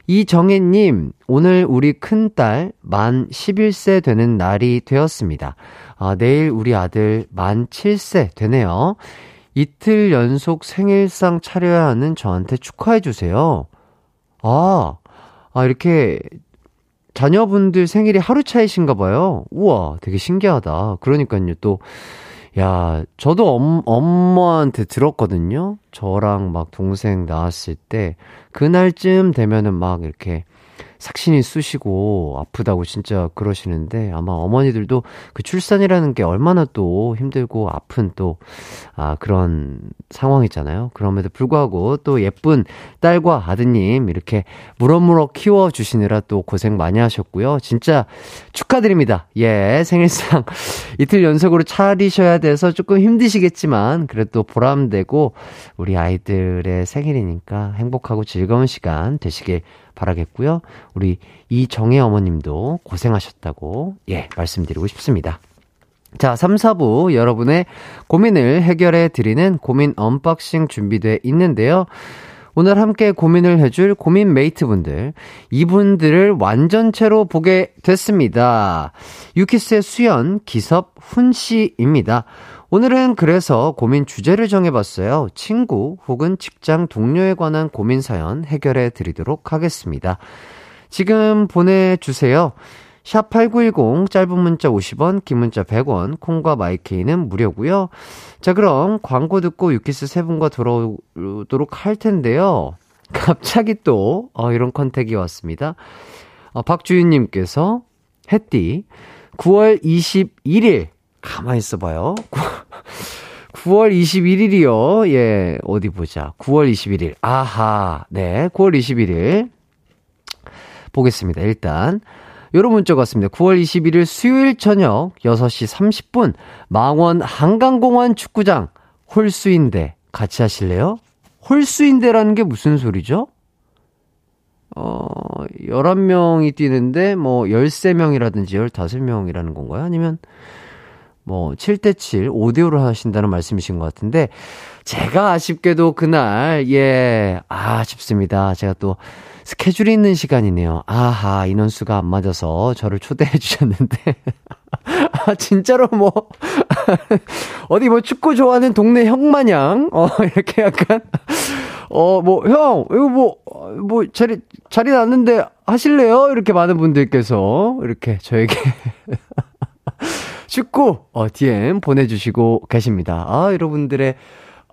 이정혜님, 오늘 우리 큰딸 만 11세 되는 날이 되었습니다. 아, 내일 우리 아들 만 7세 되네요. 이틀 연속 생일상 차려야 하는 저한테 축하해주세요. 아, 아, 이렇게 자녀분들 생일이 하루 차이신가 봐요. 우와, 되게 신기하다. 그러니까요, 또, 야, 저도 엄, 엄마한테 들었거든요. 저랑 막 동생 나왔을 때, 그날쯤 되면은 막 이렇게 삭신이 쑤시고 아프다고 진짜 그러시는데 아마 어머니들도 그 출산이라는 게 얼마나 또 힘들고 아픈 또, 아, 그런 상황이잖아요. 그럼에도 불구하고 또 예쁜 딸과 아드님 이렇게 무럭무럭 키워 주시느라 또 고생 많이 하셨고요. 진짜 축하드립니다. 예, 생일상 이틀 연속으로 차리셔야 돼서 조금 힘드시겠지만 그래도 보람되고 우리 아이들의 생일이니까 행복하고 즐거운 시간 되시길 바라겠고요. 우리 이정혜 어머님도 고생하셨다고, 예, 말씀드리고 싶습니다. 자, 3, 4부 여러분의 고민을 해결해 드리는 고민 언박싱 준비돼 있는데요. 오늘 함께 고민을 해줄 고민 메이트분들, 이분들을 완전체로 보게 됐습니다. 유키스의 수현, 기섭, 훈씨입니다. 오늘은 그래서 고민 주제를 정해봤어요. 친구 혹은 직장 동료에 관한 고민 사연 해결해 드리도록 하겠습니다. 지금 보내주세요. 샵8910 짧은 문자 50원, 긴 문자 100원, 콩과 마이케이는 무료고요. 자, 그럼 광고 듣고 유키스 세 분과 돌아오도록 할 텐데요. 갑자기 또 어, 이런 컨택이 왔습니다. 어, 박주윤님께서 햇띠 9월 21일 가만히 있어봐요. 9월 21일이요. 예, 어디 보자. 9월 21일. 아하. 네, 9월 21일. 보겠습니다. 일단. 요런 문자가 왔습니다. 9월 21일 수요일 저녁 6시 30분 망원 한강공원 축구장 홀수인대 같이 하실래요? 홀수인대라는 게 무슨 소리죠? 어, 11명이 뛰는데 뭐 13명이라든지 15명이라는 건가요? 아니면 뭐 7대7, 5대5로 하신다는 말씀이신 것 같은데 제가 아쉽게도 그날 예, 아, 아쉽습니다. 제가 또 스케줄이 있는 시간이네요. 아하, 인원수가 안 맞아서 저를 초대해 주셨는데. 아, 진짜로 뭐, 어디 뭐 축구 좋아하는 동네 형 마냥, 어, 이렇게 약간, 어, 뭐, 형, 이거 뭐, 뭐, 자리, 자리 났는데 하실래요? 이렇게 많은 분들께서 이렇게 저에게 축구, 어, DM 보내주시고 계십니다. 아, 여러분들의,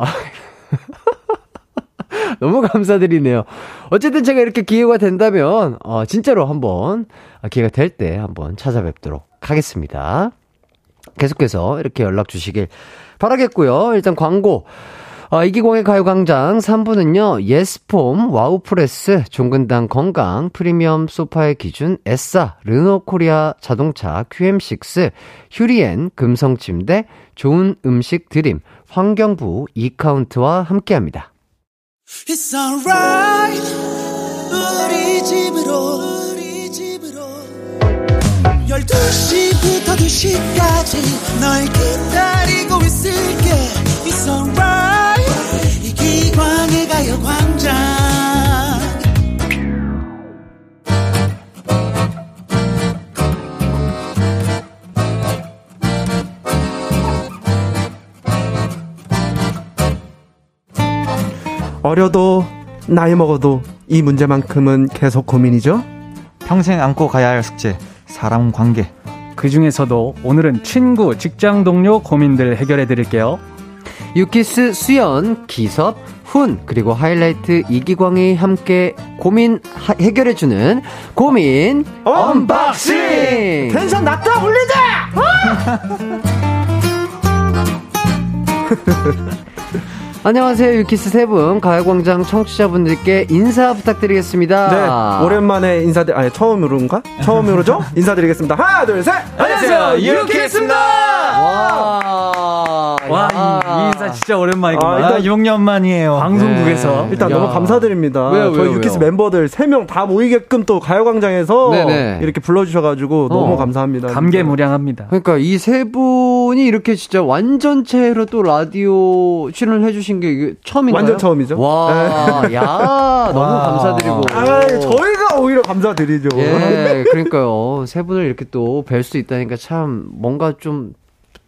아, 너무 감사드리네요. 어쨌든 제가 이렇게 기회가 된다면, 어, 진짜로 한번, 아, 기회가 될 때 한번 찾아뵙도록 하겠습니다. 계속해서 이렇게 연락 주시길 바라겠고요. 일단 광고. 어, 이기광의 가요광장 3부는요, 예스폼, 와우프레스, 종근당 건강, 프리미엄 소파의 기준, 에싸, 르노 코리아 자동차, QM6, 휴리엔, 금성침대, 좋은 음식 드림, 환경부, 이카운트와 함께 합니다. It's alright. 우리 집으로 우리 집으로. 12시부터 2시까지 널 기다리고 있을게. It's alright 광의 가요 광장 어려도 나이 먹어도 이 문제만큼은 계속 고민이죠. 평생 안고 가야 할 숙제, 사람 관계. 그 중에서도 오늘은 친구, 직장 동료 고민들 해결해 드릴게요. 유키스 수현, 기섭, 훈 그리고 하이라이트 이기광이 함께 고민 하- 해결해주는 고민 언박싱. 텐션 낮다 올리자. 안녕하세요 유키스 세 분 가요광장 청취자분들께 인사 부탁드리겠습니다. 네, 오랜만에 인사드 아니 처음으로인가? 처음으로죠? 인사드리겠습니다. 하나, 둘, 셋. 안녕하세요, 유키스입니다. 와, 와, 야. 이, 이 인사 진짜 오랜만이구만. 아, 아, 일단- 6년 만이에요. 방송국에서. 네. 일단 야. 너무 감사드립니다. 왜요, 저희 왜요, 유키스 왜요? 멤버들 3명 다 모이게끔 또 가요광장에서 네네. 이렇게 불러주셔가지고 너무 어. 감사합니다. 감개무량합니다. 그러니까 이 세 분이 이렇게 진짜 완전체로 또 라디오 출연을 해주신 게 이게 처음인가요? 완전 처음이죠. 네. 와, 야, 너무 와. 감사드리고. 아, 저희가 오히려 감사드리죠. 예, 그러니까요. 세 분을 이렇게 또 뵐 수 있다니까 참 뭔가 좀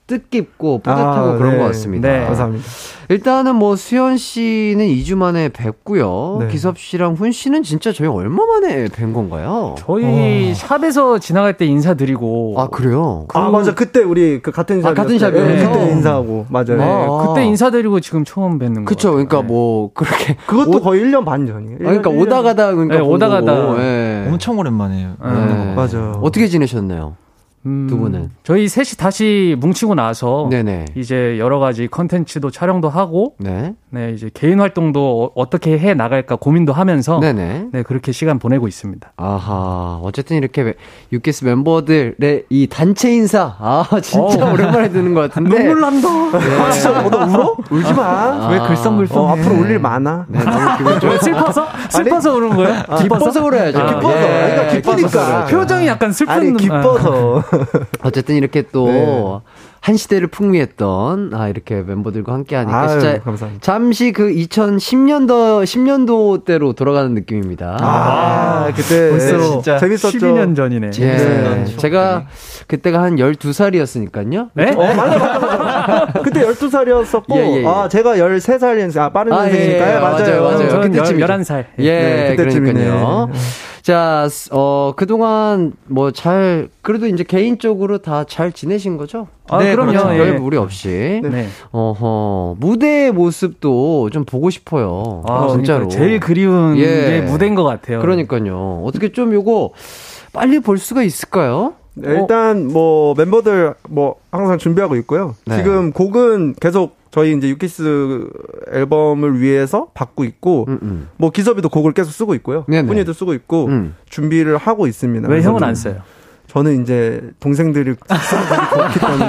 뜻깊고 뿌듯하고 아, 그런 네. 것 같습니다. 네. 감사합니다. 일단은 뭐 수현 씨는 2주 만에 뵙고요. 네. 기섭 씨랑 훈 씨는 진짜 저희 얼마 만에 뵌 건가요? 저희 샵에서 지나갈 때 인사드리고. 아, 그래요? 아, 맞아. 그때 우리 그 같은 아, 샵. 같은 샵이었죠? 그때 인사하고. 맞아요. 네, 아. 그때 인사드리고 지금 처음 뵙는 거. 그쵸. 그러니까 뭐, 그렇게. 그것도 오- 거의 1년 반 전이에요. 아, 그러니까 일- 오다 가다 그러니까 네, 본 오다. 가다. 예. 엄청 오랜만이에요. 네. 맞아요. 어떻게 지내셨나요? 음, 두 분은? 저희 셋이 다시 뭉치고 나서 네네. 이제 여러 가지 컨텐츠도 촬영도 하고 네. 네, 이제 개인 활동도 어- 어떻게 해 나갈까 고민도 하면서 네네. 네, 그렇게 시간 보내고 있습니다. 아하. 어쨌든 이렇게 유키스 멤버들의 이 단체 인사. 아, 진짜 어우. 오랜만에 듣는 것 같은데. 눈물 난다. 아, 진짜 너 울어? 울지 마. 왜 글썽글썽해? 어, 앞으로 울일 많아. 네, 왜 슬퍼서? 슬퍼서 우는 거예요? 기뻐서 울어야죠. 아, 기뻐서. 예, 그러니까 기쁘니까. 기뻐서. 표정이 약간 슬픈 아니, 아. 기뻐서. 어쨌든 이렇게 또 네. 한 시대를 풍미했던 아 이렇게 멤버들과 함께 하니까 아유, 진짜 감사합니다. 잠시 그 2010년도 10년도 때로 돌아가는 느낌입니다. 아, 그때 벌써 진짜 재밌었죠. 12년 전이네. 예. 네. 제가 그때가 한 12살이었으니까요. 네? 어, 맞아, 맞아, 맞아. 그때 12살이었었고, 예, 예, 예. 아, 제가 13살이었어요. 아, 빠른 아, 예, 년생이니까요. 예, 맞아요. 맞아요, 맞아요. 그때쯤이죠. 11살. 예, 네, 그때쯤이네. 그러니까요. 자, 스- 어, 그동안 뭐 잘, 그래도 이제 개인적으로 다 잘 지내신 거죠? 아, 그럼요. 그렇죠. 예. 별 무리 없이. 네. 어허, 무대의 모습도 좀 보고 싶어요. 아, 진짜로. 제일 그리운 예. 게 무대인 것 같아요. 그러니까요. 어떻게 좀 요거 빨리 볼 수가 있을까요? 네, 일단 뭐 멤버들 뭐 항상 준비하고 있고요. 네. 지금 곡은 계속 저희 이제 유키스 앨범을 위해서 받고 있고 음, 음. 뭐 기섭이도 곡을 계속 쓰고 있고요. 네네. 훈이도 쓰고 있고 음. 준비를 하고 있습니다. 왜 형은 좀안 써요? 저는 이제 동생들이 그렇기 때문에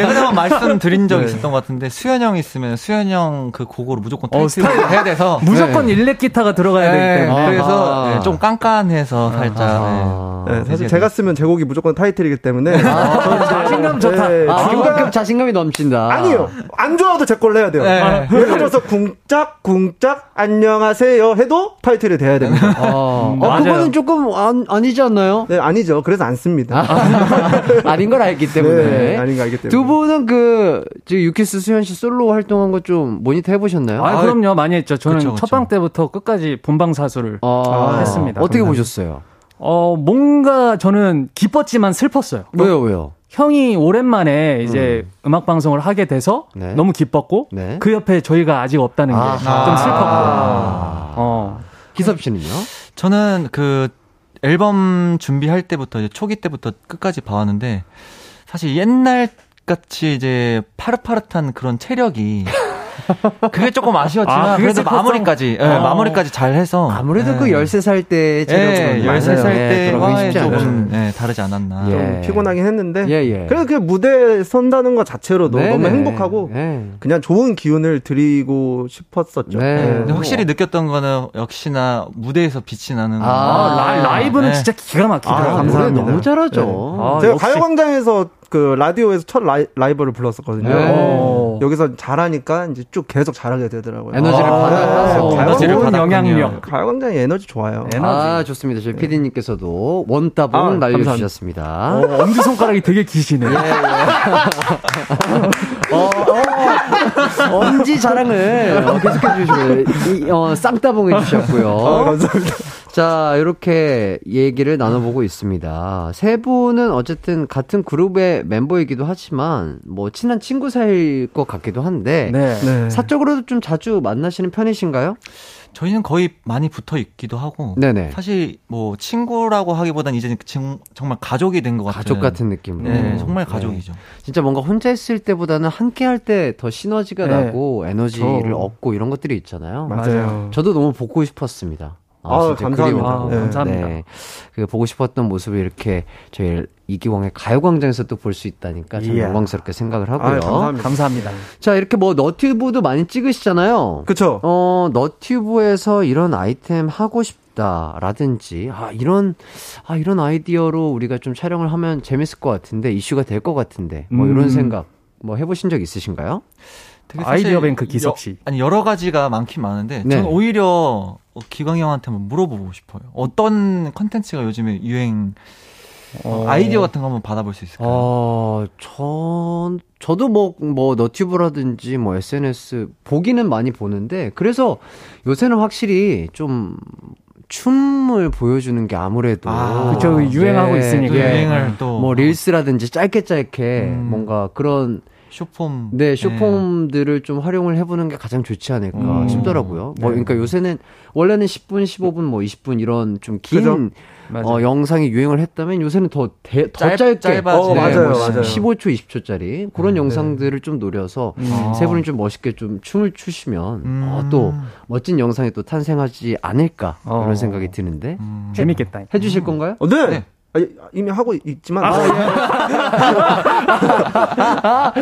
예전에 한번 말씀드린 적 네. 있었던 것 같은데 수현 형 있으면 수현 형 그 곡으로 무조건 어, 타이틀을 해야 돼서 무조건 일렉 기타가 들어가야 되기 네, 때문에. 그래서 아하. 네, 좀 깐깐해서 살짝 아하. 네, 사실 제가 쓰면 제 곡이 무조건 타이틀이기 때문에 자신감 좋다. 네, 아, 지금- 그만큼 자신감이 넘친다. 아니요 안 좋아도 제 걸로 해야 돼요. 네. 예를 들어서 궁짝 궁짝 안녕하세요 해도 타이틀이 돼야 됩니다. 어, 음, 어. 그거는 조금 안, 아니지 않나요? 네 아니죠. 그래서 안 씁니다. 아 닌 걸 알기 때문에. 네, 아닌 거 알기 때문에. 두 분은 그, 지금 유키스 수현 씨 솔로 활동한 거 좀 모니터 해보셨나요? 아, 그럼요. 많이 했죠. 저는 그쵸. 첫방 때부터 끝까지 본방사수를 아, 했습니다. 어떻게 그러면. 보셨어요? 어, 뭔가 저는 기뻤지만 슬펐어요. 왜요, 왜요? 형이 오랜만에 이제 음. 악 방송을 하게 돼서 네. 너무 기뻤고 네. 그 옆에 저희가 아직 없다는 게 좀. 슬펐고. 아. 어. 기섭 씨는요? 저는 그 앨범 준비할 때부터 이제 초기 때부터 끝까지 봐왔는데 사실 옛날 같이 이제 파릇파릇한 그런 체력이 그게 조금 아쉬웠지만 아, 그래도? 마무리까지 예, 어. 마무리까지 잘 해서 아무래도 예. 그 13살 때 예, 체력은 13살 네, 그러기 때와의 쉽지 않죠. 조금 예, 다르지 않았나. 예. 피곤하긴 했는데 예, 예. 그래도 그 무대에 선다는 것 자체로도 네, 너무 네. 행복하고 네. 그냥 좋은 기운을 드리고 싶었었죠. 네. 네. 확실히 느꼈던 거는 역시나 무대에서 빛이 나는 거. 아, 라, 라이브는 네. 진짜 기가 막히더라고요. 아, 감사합니다. 너무 잘하죠. 네. 아, 제가. 가요광장에서 그 라디오에서 첫 라이, 라이브를 불렀었거든요. 네. 여기서 잘하니까 이제 쭉 계속 잘하게 되더라고요. 에너지를 아, 받아서 어, 에너지를 받았군요. 영향력. 가요광장이 에너지 좋아요. 에너지. 아, 좋습니다. 저희 PD님께서도 원따봉 아, 날려주셨습니다. 어, 엄지 손가락이 되게 기시네. 어, 어, 엄지 자랑을 어, 계속해 주시고요. 이, 어, 쌍따봉 해주셨고요. 아, 감사합니다. 자, 이렇게 얘기를 나눠보고 있습니다. 세 분은 어쨌든 같은 그룹의 멤버이기도 하지만, 뭐, 친한 친구 사이일 것 같기도 한데, 네. 네. 사적으로도 좀 자주 만나시는 편이신가요? 저희는 거의 많이 붙어 있기도 하고 네네. 사실 뭐 친구라고 하기보다는 이제는 정- 정말 가족이 된 것 같아요. 가족 같은 느낌으로. 네, 정말 네. 가족이죠. 진짜 뭔가 혼자 있을 때보다는 함께 할 때 더 시너지가 네. 나고 에너지를 저- 얻고 이런 것들이 있잖아요. 맞아요. 저도 너무 보고 싶었습니다. 아, 감사합니다. 아, 감사합니다. 네. 그 보고 싶었던 모습을 이렇게 저희 이기광의 가요광장에서 또 볼 수 있다니까 참 이야. 영광스럽게 생각을 아, 하고요. 감사합니다. 감사합니다. 자, 이렇게 뭐 너튜브도 많이 찍으시잖아요. 그쵸? 어, 너튜브에서 이런 아이템 하고 싶다라든지, 아, 이런, 아, 이런 아이디어로 우리가 좀 촬영을 하면 재밌을 것 같은데, 이슈가 될 것 같은데, 뭐 이런 음. 생각, 뭐 해보신 적 있으신가요? 되게 사실 아이디어 뱅크 기섭 씨. 여- 아니 여러 가지가 많긴 많은데 네. 저는 오히려 어, 기광이 형한테 한번 물어보고 싶어요. 어떤 컨텐츠가 요즘에 유행 어, 아이디어 같은 거 한번 받아볼 수 있을까요? 어, 전, 저도 뭐, 뭐, 너튜브라든지 뭐 SNS 보기는 많이 보는데, 그래서 요새는 확실히 좀, 춤을 보여주는 게 아무래도. 아, 그쵸, 유행하고 있으니까. 또 예. 유행을 또 뭐, 릴스라든지 짧게 짧게 음. 뭔가 그런, 쇼폼 네, 쇼폼들을 좀 활용을 해보는 게 가장 좋지 않을까 음. 싶더라고요. 뭐, 네. 그러니까 요새는 원래는 10분, 15분, 뭐 20분 이런 좀 그죠? 긴 맞아요. 어, 영상이 유행을 했다면 요새는 더, 대, 더 짧- 짧게. 짧아지네. 어, 맞아요, 뭐 맞아요. 15초, 20초짜리 그런 네. 영상들을 좀 노려서 음. 세 분이 좀 멋있게 좀 춤을 추시면 음. 어, 또 멋진 영상이 또 탄생하지 않을까 어. 그런 생각이 드는데 음. 재밌겠다. 해주실 건가요? 어, 네. 네. 아, 이미 하고 있지만 아, 예.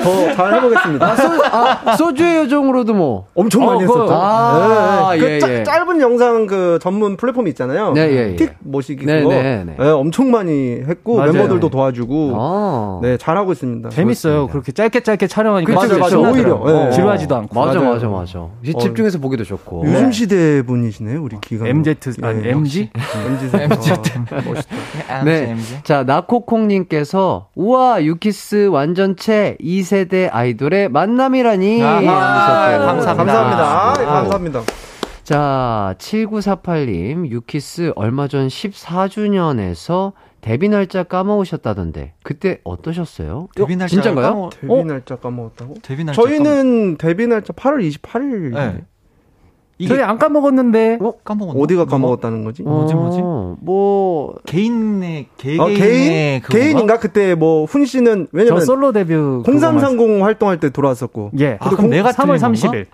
더잘 해보겠습니다. 아, 소, 아, 소주의 요정으로도 뭐. 엄청 어, 많이 그거- 했었죠. 아, 네, 네. 예, 그 짜- 예. 짧은 영상 그 전문 플랫폼 있잖아요. 네, 예, 예. 틱 모시기 네, 그거 네, 네. 네, 엄청 많이 했고 맞아요. 멤버들도 도와주고 아. 네 잘하고 있습니다. 재밌어요. 그렇게 짧게 짧게 촬영하니까 그쵸. 신나더라고요. 오히려, 예. 어, 지루하지도 않고. 맞아. 맞아, 맞아. 이제 집중해서 보기도 좋고. 요즘 시대 분이시네요, 우리 기가. MZ 아니 MG? MZ MZ. 멋있다. 네. 자, 나코콩님께서, 우와, 유키스 완전체 2세대 아이돌의 만남이라니. 아하, 또 감사합니다. 감사합니다. 아, 아우. 감사합니다. 자, 7948님, 유키스 얼마 전 14주년에서 데뷔 날짜 까먹으셨다던데, 그때 어떠셨어요? 데뷔 날짜? 까먹- 데뷔 어? 날짜 까먹었다고? 데뷔 날짜 저희는 데뷔 날짜 8월 28일. 네. 이게 저희 안 까먹었는데 까먹었나? 어디가 까먹었다는 거지? 뭐지, 뭐지? 어, 뭐, 개인의 개 어, 개인의 개인 그건가? 개인인가 그때 뭐 훈 씨는 저 왜냐면 솔로 데뷔 0330 활동할 때 들어왔었고 예. 아, 그럼 내가 3월 틀린 30일.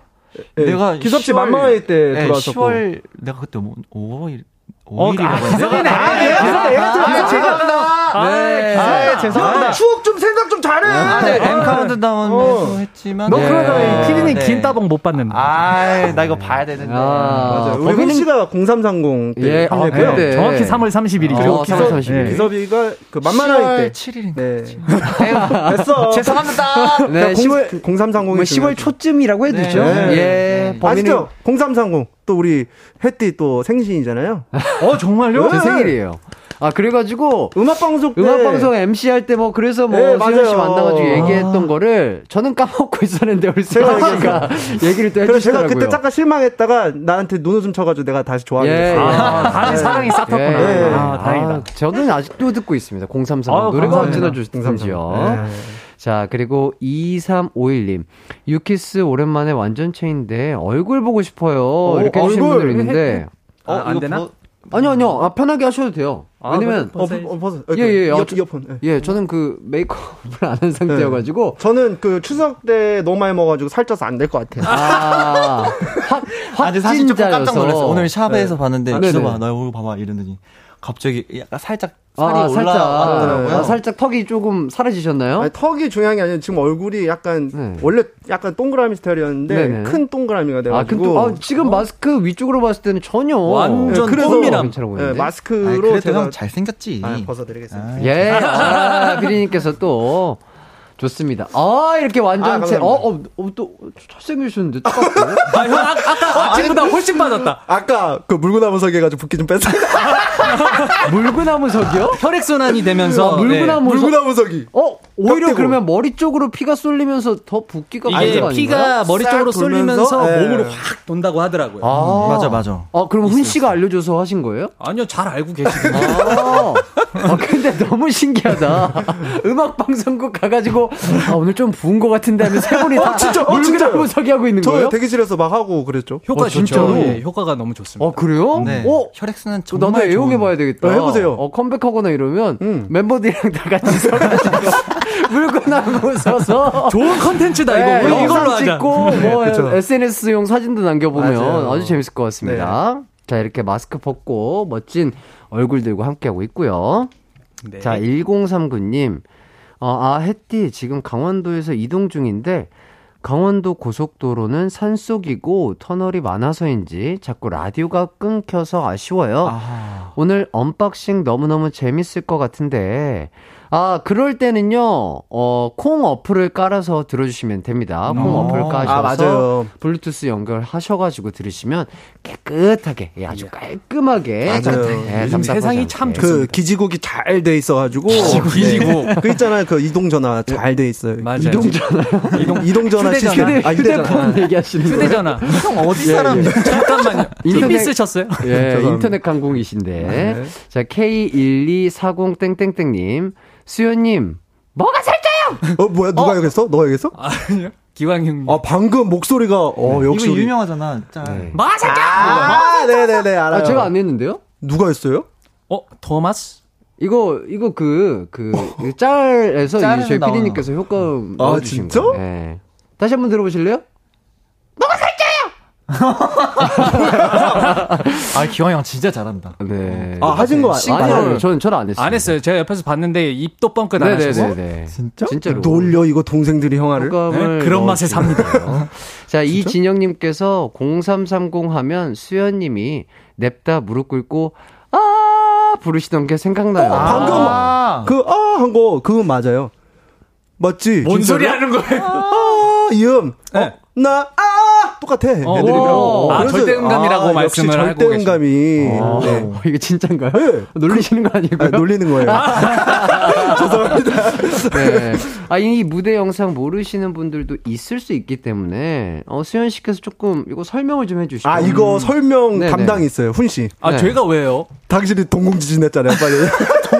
예, 내가 기섭씨 10월 만만할 때 네, 들어왔었고 10월 내가 그때 뭐 5일 어, 5일이라고 아, 했나? 기섭이네. 아, 예, 기섭, 얘가 좀 아, 죄송합니다. 네. 아, 죄송합니다. 추억 좀 생각 좀 잘해. 아, 네, M 카운트 다운에서 어. 했지만 너 네. 그러다 피디님 네. 긴 따봉 못 받는다. 아, 나 이거 봐야 되는데. 아, 맞아요. 우리 훈 거기는- 씨가 0330 때 예, 아, 합류했고요. 그때. 정확히 3월 30일이죠. 어, 그리고 3월 30일. 네. 기섭이가 그 만만할 때 7일인가? 네. 됐어. 죄송합니다. 네, 10월, 0330이 뭐 10월 초쯤이라고 해두죠. 네. 예. 네. 아시죠? 0330. 또 우리 혜띠 또 생신이잖아요. 어, 정말요? 제 생일이에요. 아, 그래가지고, 음악 방송 때 음악 방송 MC 할 때 뭐 그래서 뭐 네, 수현 씨. 만나가지고 아. 얘기했던 거를 저는 까먹고 있었는데 우리 수현 씨가 얘기를 또 그래서 제가 해주시더라고요. 그때 잠깐 실망했다가 나한테 눈웃음 쳐가지고 내가 다시 좋아하게 예, 됐어요. 아, 다시 사랑이 싹 텄구나. 예. 아, 다행이다. 아, 저는 아직도 듣고 있습니다. 033 아유, 노래가. 언제나 좋든지요. 네. 자 그리고 2351님 유키스 오랜만에 완전체인데 얼굴 보고 싶어요. 이렇게 해주신 얼굴. 분들 있는데 어, 아, 안 되나? 보- 아니요, 아니요. 아, 편하게 하셔도 돼요. 아, 왜냐면 어, 어, 벗어. 예, 예, 이어, 아, 저- 이어폰. 예. 예, 저는 그 메이크업을 안 한 상태여가지고 저는 그 추석 때 너무 많이 먹어가지고 살쪄서 안 될 것 같아요. 아, 확, 아, 근데 사실 조금 깜짝 놀랐어요. 확진자여서. 오늘 샵에서 네. 봤는데 아. 기서봐 나 얼굴 봐봐 이러더니 갑자기 약간 살짝 살이 아, 살짝, 올라왔더라고요. 아, 살짝 턱이 조금 사라지셨나요? 아니, 턱이 중요한 게 아니라 지금 얼굴이 약간 원래 약간 동그라미 스타일이었는데 네네. 큰 동그라미가 아, 돼가지고 아, 지금 마스크 위쪽으로 봤을 때는 전혀 완전 네, 보이는데. 네, 마스크로 아니, 그래도 제가 형 잘생겼지. 아, 벗어드리겠습니다. 예, 아, 피디님께서 또 좋습니다. 아, 이렇게 완전 아. 어, 어, 어, 또 잘생기셨는데 똑같고. 아, 형, 아, 아까 아침보다 훨씬 빠졌다. 아까 그 물구나무석 해가지고 붓기 좀 뺐어요. 물구나무석이요? 혈액순환이 되면서. 네. 물구나무석. 물구나무석이. 어, 오히려 빡대고. 그러면 머리 쪽으로 피가 쏠리면서 더 붓기가 이게 피가? 머리 싹 쪽으로 쏠리면서 예. 몸으로 확 돈다고 하더라고요. 아, 맞아 맞아. 아, 그럼 훈 씨가 알려줘서 하신 거예요? 아니요, 잘 알고 계시고. 아, 아, 근데 너무 신기하다. 음악 방송국 가가지고 아, 오늘 좀 부은 것 같은데 하면 세 분이 다 어, 진짜, 어, 진짜요? 물구나무서기 하고 있는 저 거예요? 대기실에서 막 하고 그랬죠. 효과 어, 좋죠. 진짜로? 예, 효과가 너무 좋습니다. 어 그래요? 네. 어? 혈액순환 저 정말 나도 애용해 봐야 좋은- 되겠다. 어, 해보세요. 어, 컴백하거나 이러면 음. 멤버들이랑 다 같이 서가지고 물구나무 서서 좋은 컨텐츠다, 이거. 네, 영상 이걸로 하자. 찍고 뭐. SNS용 사진도 남겨보면 맞아요. 아주 재밌을 것 같습니다. 자 이렇게 마스크 벗고 멋진 얼굴 들고 함께하고 있고요. 네. 자 1039님 어, 아 햇띠 지금 강원도에서 이동 중인데 강원도 고속도로는 산속이고 터널이 많아서인지 자꾸 라디오가 끊겨서 아쉬워요. 아, 오늘 언박싱 너무너무 재밌을 것 같은데, 아, 그럴 때는요, 어, 콩 어플을 깔아서 들어주시면 됩니다. 콩 어. 어플 까셔서 아, 맞아요. 블루투스 연결하셔가지고 들으시면 깨끗하게, 예, 아주 깔끔하게. 맞아요. 예, 요즘 세상이 참 않게. 그 기지국이 잘 돼 있어가지고 기지국. 네. 그 있잖아요 그 이동전화 잘 돼 있어요. 맞아요. 이동전화, 이동, 이동전화 휴대전화. 시스템. 아 휴대전화. 휴대폰 얘기하시는 거예요? 휴대전화. 형 어디 사람? 잠깐만요. 인터넷- 쓰셨어요? 예. 인터넷 강공이신데. 네. 자, K1240땡땡땡님, 수현님, 뭐가 살쪄요! 어 뭐야 누가 얘기했어? 너가 얘기했어? 아니요. 기광 형님. 아 방금 목소리가 어 역시 이거 우리- 유명하잖아. 짤. 네. 뭐가 살쪄! 아 네네네 알아요. 아, 제가 안 했는데요? 누가 했어요? 어, 토마스? 이거 이거 그 그 짤에서 저희 PD님께서 효과음 아, 넣어주신 진짜? 거. 예. 다시 한번 들어보실래요? 아 기광 형 진짜 잘한다. 네. 아, 하신 거 아니, 아니에요? 아니요, 저는 저는 안 했어요. 안 했어요. 제가 옆에서 봤는데 입도 뻥끗 안 하셔서. 네네네. 진짜? 진짜로. 놀려 이거 동생들이 형아를. 네, 그런 맛에 삽니다. 자, 이진영님께서 0330 하면 수현님이 냅다 무릎 꿇고 아 부르시던 게 생각나요. 어, 방금 아. 그아한 거 그거 맞아요. 맞지? 뭔 진짜로? 소리 하는 거예요? 아, 이음. 네. 어, 나, 아! 똑같아. 어, 애들이랑. 오. 아, 절대음감이라고 아, 말씀을 역시 하고 절대음감이. 네. 어, 이게 진짠가요? 네. 놀리시는 거 아니고요? 아, 놀리는 거예요. 죄송합니다. 네. 아, 이 무대 영상 모르시는 분들도 있을 수 있기 때문에, 어, 수현 씨께서 조금 이거 설명을 좀 해주시죠. 아, 이거 설명 네네. 담당이 있어요. 훈 씨. 아, 네. 제가 왜요? 당신이 동공지진 했잖아요, 빨리.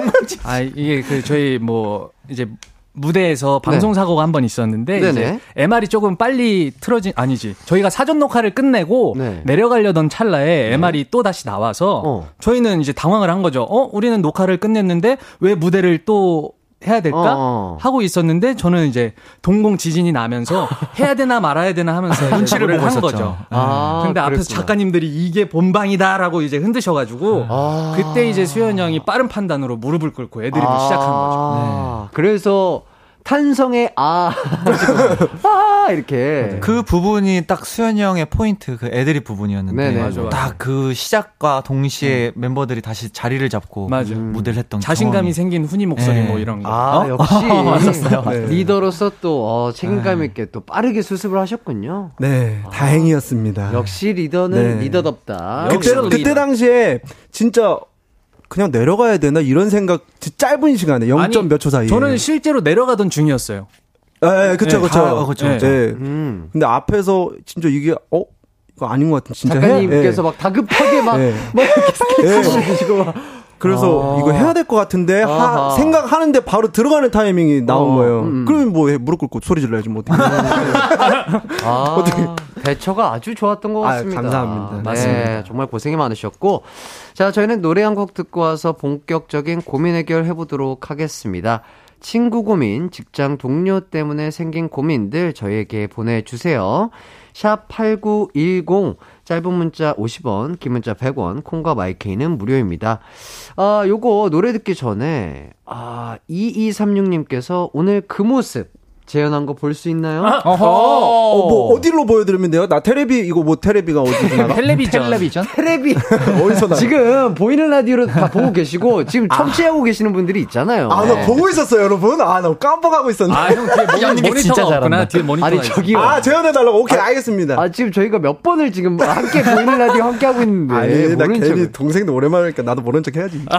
아, 이게 그 저희 뭐 이제 무대에서 방송 사고가 한 번 있었는데 네네. 이제 MR이 조금 빨리 틀어진 아니지. 저희가 사전 녹화를 끝내고 네. 내려가려던 찰나에 MR이 또 다시 나와서 어. 저희는 이제 당황을 한 거죠. 어, 우리는 녹화를 끝냈는데 왜 무대를 또 해야 될까? 어, 어. 하고 있었는데 저는 이제 동공 지진이 나면서 해야 되나 말아야 되나 하면서 눈치를 보고 한. 거죠. 아, 근데 앞에서 그랬구나. 작가님들이 이게 본방이다라고 이제 흔드셔가지고 아. 그때 이제 수현 형이 빠른 판단으로 무릎을 꿇고 애드립을 시작한 거죠. 아, 그래서 탄성의 아, 아 이렇게 그 부분이 딱 수현이 형의 포인트 그 애드립 부분이었는데. 딱 그 시작과 동시에 멤버들이 다시 자리를 잡고 맞아. 무대를 했던 자신감이 경험이. 생긴 훈이 목소리 네. 뭐 이런 거. 아, 역시 네. 리더로서 또 어, 책임감 있게 또 빠르게 수습을 하셨군요. 네, 다행이었습니다. 역시 리더는 네. 리더답다. 역시 그때. 그때 당시에 진짜 그냥 내려가야 되나 이런 생각 짧은 시간에 0. 아니, 몇초 사이에. 저는 실제로 내려가던 중이었어요. 예, 예, 그쵸, 네, 그쵸. 다- 어, 그쵸, 예, 그쵸. 예. 음. 근데 앞에서 진짜 이게, 어? 이거 아닌 것 같은 진짜. 작가님께서 해? 막 다급하게 막, 예. 막 이렇게 예. 스케치 주시고 막. 그래서 아. 이거 해야 될 것 같은데 아하. 하, 생각하는데 바로 들어가는 타이밍이 나온 어, 거예요. 음. 그러면 뭐 해? 무릎 꿇고 소리 질러야지 뭐 어떻게. 아, 대처가 아주 좋았던 것 아, 같습니다. 감사합니다. 네, 맞습니다. 정말 고생이 많으셨고. 자, 저희는 노래 한 곡 듣고 와서 본격적인 고민 해결 해보도록 하겠습니다. 친구 고민, 직장 동료 때문에 생긴 고민들 저희에게 보내주세요. 샵 8910, 짧은 문자 50원, 긴 문자 100원, 콩과 마이케이는 무료입니다. 아, 요거 노래 듣기 전에, 아, 2236님께서 오늘 그 모습 재현한 거 볼 수 있나요? 어, 뭐 어디로 보여드리면 돼요? 나 테레비 이거 뭐 테레비가 어디서 나가? 텔레비전. 테레비. 어디서 나? 지금 보이는 라디오로 다 보고 계시고 지금 청취하고 계시는 분들이 있잖아요. 아, 나 보고 있었어요, 여러분. 아, 나 깜빡하고 있었네. 아, 형 뒤에 모니, 진짜 모니터가 없구나. 잘한다. 뒤에 모니터가 아니. 저기요. 아, 재현해 달라고. 오케이, 알겠습니다. 아 지금 저희가 몇 번을 지금 함께 보이는 라디오 함께 하고 있는데 아니, 나 괜히. 동생도 오랜만에 하니까 나도 모른 척 해야지.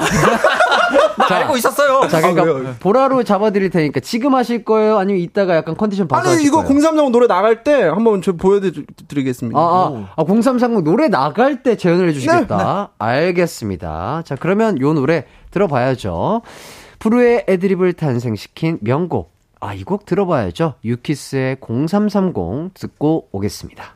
나 알고 있었어요. 자 그러니까 아, 왜요? 보라로 잡아드릴 테니까 지금 하실 거예요? 아니면 이따가 약간 컨디션 봐서 아니, 하실 이거 거예요? 030 노래 나갈 때 한번 저 보여드리겠습니다. 아, 아, 아, 0330 노래 나갈 때 재연을 해주시겠다. 알겠습니다. 자, 그러면 요 노래 들어봐야죠. 프루의 애드립을 탄생시킨 명곡. 아, 이 곡 들어봐야죠. 유키스의 0330 듣고 오겠습니다.